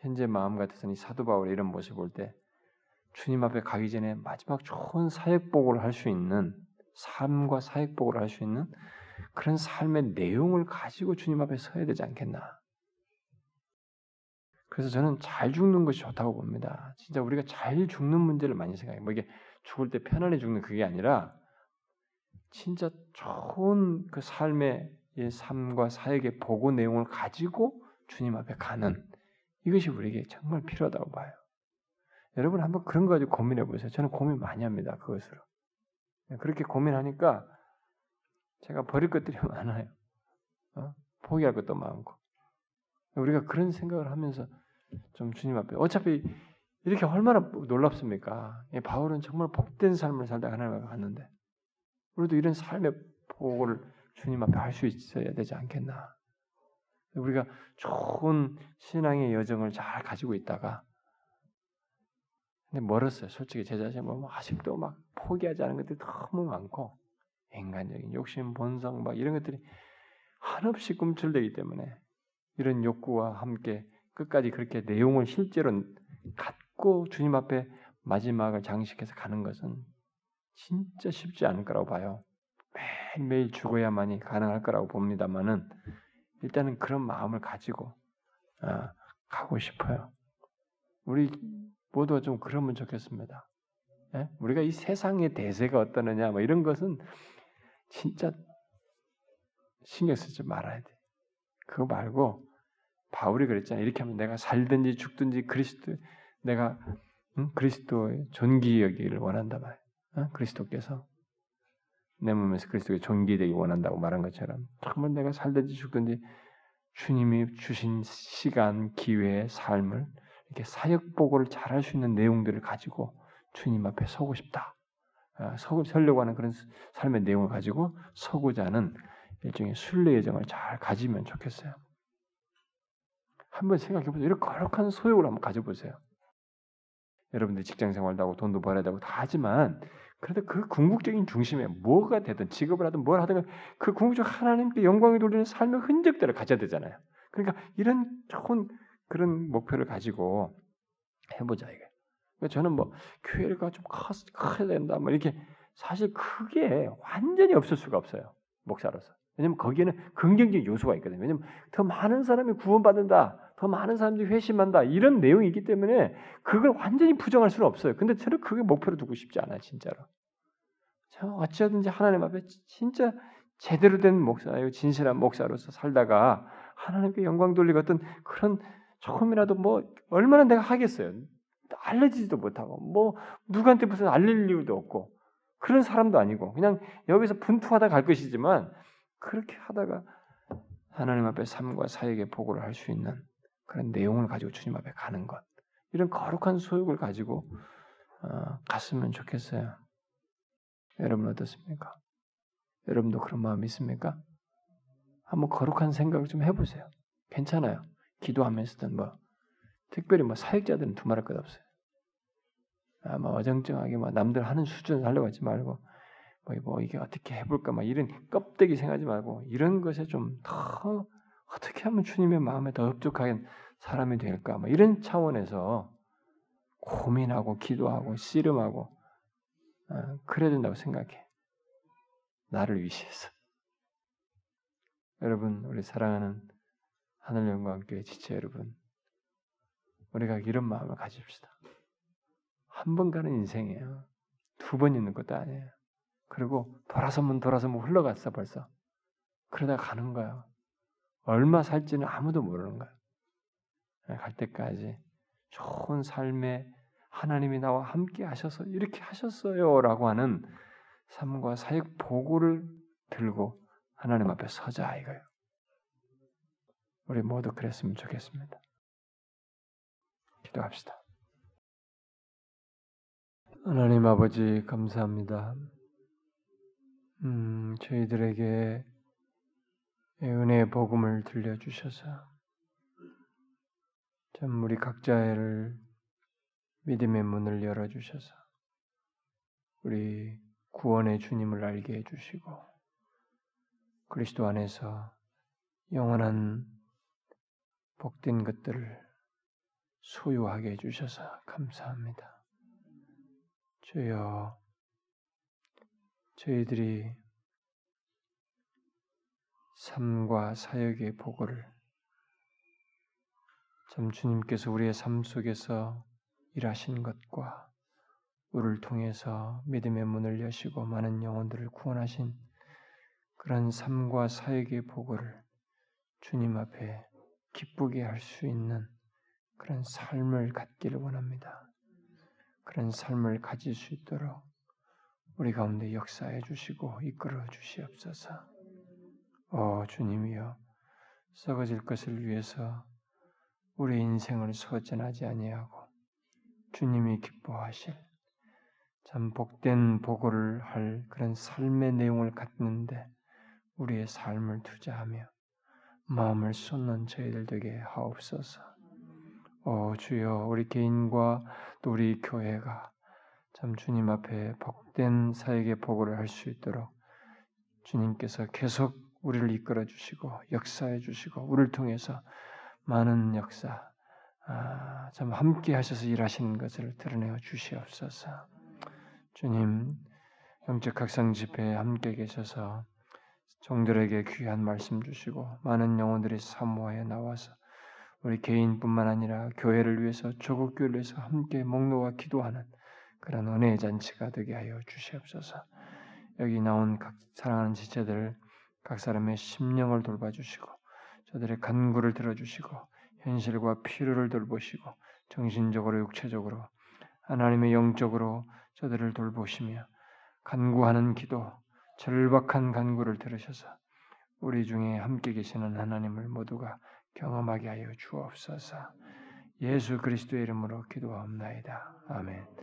현재 마음 같아서는 사도 바울의 이런 모습 볼 때 주님 앞에 가기 전에 마지막 좋은 사역복을 할 수 있는 삶과 사역복을 할 수 있는 그런 삶의 내용을 가지고 주님 앞에 서야 되지 않겠나. 그래서 저는 잘 죽는 것이 좋다고 봅니다. 진짜 우리가 잘 죽는 문제를 많이 생각해요. 뭐 이게 죽을 때 편안히 죽는 그게 아니라 진짜 좋은 그 삶의 삶과 사역의 보고 내용을 가지고 주님 앞에 가는 이것이 우리에게 정말 필요하다고 봐요. 여러분 한번 그런 거 가지고 고민해 보세요. 저는 고민 많이 합니다. 그것으로. 네, 그렇게 고민하니까 제가 버릴 것들이 많아요. 어? 포기할 것도 많고. 우리가 그런 생각을 하면서 좀 주님 앞에 어차피 이렇게 얼마나 놀랍습니까? 바울은 정말 복된 삶을 살다 하나님 앞에 갔는데 우리도 이런 삶의 보고를 주님 앞에 할 수 있어야 되지 않겠나? 우리가 좋은 신앙의 여정을 잘 가지고 있다가 근데 멀었어요. 솔직히 제 자신 뭐 아직도 막 포기하지 않은 것들이 너무 많고 인간적인 욕심, 본성 막 이런 것들이 한없이 꿈틀대기 때문에 이런 욕구와 함께 끝까지 그렇게 내용을 실제로 갖고 주님 앞에 마지막을 장식해서 가는 것은 진짜 쉽지 않을 거라고 봐요. 매일매일 죽어야만이 가능할 거라고 봅니다만은 일단은 그런 마음을 가지고 아, 가고 싶어요. 우리 모두가 좀 그러면 좋겠습니다. 예? 우리가 이 세상의 대세가 어떠느냐 뭐 이런 것은 진짜 신경 쓰지 말아야 돼. 그거 말고 바울이 그랬잖아요. 이렇게 하면 내가 살든지 죽든지 그리스도 내가 응? 그리스도의 존귀 여기를 원한다 말. 어? 그리스도께서 내 몸에서 그리스도의 존귀되기 원한다고 말한 것처럼 정말 내가 살든지 죽든지 주님이 주신 시간, 기회, 삶을 이렇게 사역 보고를 잘할 수 있는 내용들을 가지고 주님 앞에 서고 싶다. 어, 서, 서려고 하는 그런 삶의 내용을 가지고 서고자 하는 일종의 순례 예정을 잘 가지면 좋겠어요. 한번 생각해 보세요. 이런 거룩한 소욕을 한번 가져보세요. 여러분들 직장 생활도 하고 돈도 벌어야 되고 다 하지만 그래도 그 궁극적인 중심에 뭐가 되든 직업을 하든 뭘 하든 그 궁극적 하나님께 영광을 돌리는 삶의 흔적들을 가져야 되잖아요. 그러니까 이런 좋은 그런 목표를 가지고 해보자 이게. 그러니까 저는 뭐 교회가 좀 커, 커야 된다 뭐 이렇게 사실 크게 완전히 없을 수가 없어요 목사로서. 왜냐면 거기에는 긍정적 요소가 있거든요. 왜냐면 더 많은 사람이 구원받는다. 더 많은 사람들이 회심한다. 이런 내용이 있기 때문에 그걸 완전히 부정할 수는 없어요. 근데 저는 그게 목표로 두고 싶지 않아요. 진짜로. 저 어찌든지 하나님 앞에 진짜 제대로 된 목사예요. 진실한 목사로서 살다가 하나님께 영광 돌리고 어떤 그런 조금이라도 뭐 얼마나 내가 하겠어요. 알려지지도 못하고 뭐 누구한테 무슨 알릴 이유도 없고 그런 사람도 아니고 그냥 여기서 분투하다 갈 것이지만 그렇게 하다가 하나님 앞에 삶과 사역의 보고를 할 수 있는 그런 내용을 가지고 주님 앞에 가는 것 이런 거룩한 소욕을 가지고 어, 갔으면 좋겠어요. 여러분 어떻습니까? 여러분도 그런 마음 있습니까? 한번 거룩한 생각을 좀 해보세요. 괜찮아요. 기도하면서든 뭐 특별히 뭐 사역자들은 두말할 것 없어요. 아마 어정쩡하게 막 남들 하는 수준을 하려고 하지 말고 뭐, 뭐 이게 어떻게 해볼까 막 이런 껍데기 생각하지 말고 이런 것에 좀 더 어떻게 하면 주님의 마음에 더 흡족하게 사람이 될까 뭐 이런 차원에서 고민하고 기도하고 씨름하고 어, 그래야 된다고 생각해. 나를 위시해서. 여러분 우리 사랑하는 하늘 영광교회 지체 여러분 우리가 이런 마음을 가집시다. 한 번 가는 인생이에요. 두 번 있는 것도 아니에요. 그리고 돌아서면 돌아서면 흘러갔어 벌써. 그러다 가는 거예요. 얼마 살지는 아무도 모르는 거예요. 네, 갈 때까지 좋은 삶에 하나님이 나와 함께 하셔서 이렇게 하셨어요라고 하는 삶과 사역 보고를 들고 하나님 앞에 서자 이거예요. 우리 모두 그랬으면 좋겠습니다. 기도합시다. 하나님 아버지 감사합니다. 음, 저희들에게 은혜의 복음을 들려주셔서 참 우리 각자를 믿음의 문을 열어주셔서 우리 구원의 주님을 알게 해주시고 그리스도 안에서 영원한 복된 것들을 소유하게 해주셔서 감사합니다. 주여 저희들이 삶과 사역의 보고를 참 주님께서 우리의 삶 속에서 일하신 것과 우리를 통해서 믿음의 문을 여시고 많은 영혼들을 구원하신 그런 삶과 사역의 보고를 주님 앞에 기쁘게 할 수 있는 그런 삶을 갖기를 원합니다. 그런 삶을 가질 수 있도록 우리 가운데 역사해 주시고 이끌어 주시옵소서. 오 주님이여 썩어질 것을 위해서 우리 인생을 소전하지 아니하고 주님이 기뻐하실 참 복된 보고를 할 그런 삶의 내용을 갖는데 우리의 삶을 투자하며 마음을 쏟는 저희들 되게 하옵소서. 오 주여 우리 개인과 또 우리 교회가 참 주님 앞에 복된 사역의 보고를 할 수 있도록 주님께서 계속 우리를 이끌어 주시고 역사해 주시고 우리를 통해서 많은 역사 아, 참 함께 하셔서 일하시는 것을 드러내어 주시옵소서. 주님 영적 각성 집회에 함께 계셔서 종들에게 귀한 말씀 주시고 많은 영혼들이 사모하여 나와서 우리 개인뿐만 아니라 교회를 위해서 조국 교회를 위해서 함께 목놓아 기도하는 그런 은혜의 잔치가 되게 하여 주시옵소서. 여기 나온 각 사랑하는 지체들 각 사람의 심령을 돌봐주시고 저들의 간구를 들어주시고 현실과 필요를 돌보시고 정신적으로 육체적으로 하나님의 영적으로 저들을 돌보시며 간구하는 기도 절박한 간구를 들으셔서 우리 중에 함께 계시는 하나님을 모두가 경험하게 하여 주옵소서. 예수 그리스도의 이름으로 기도하옵나이다. 아멘.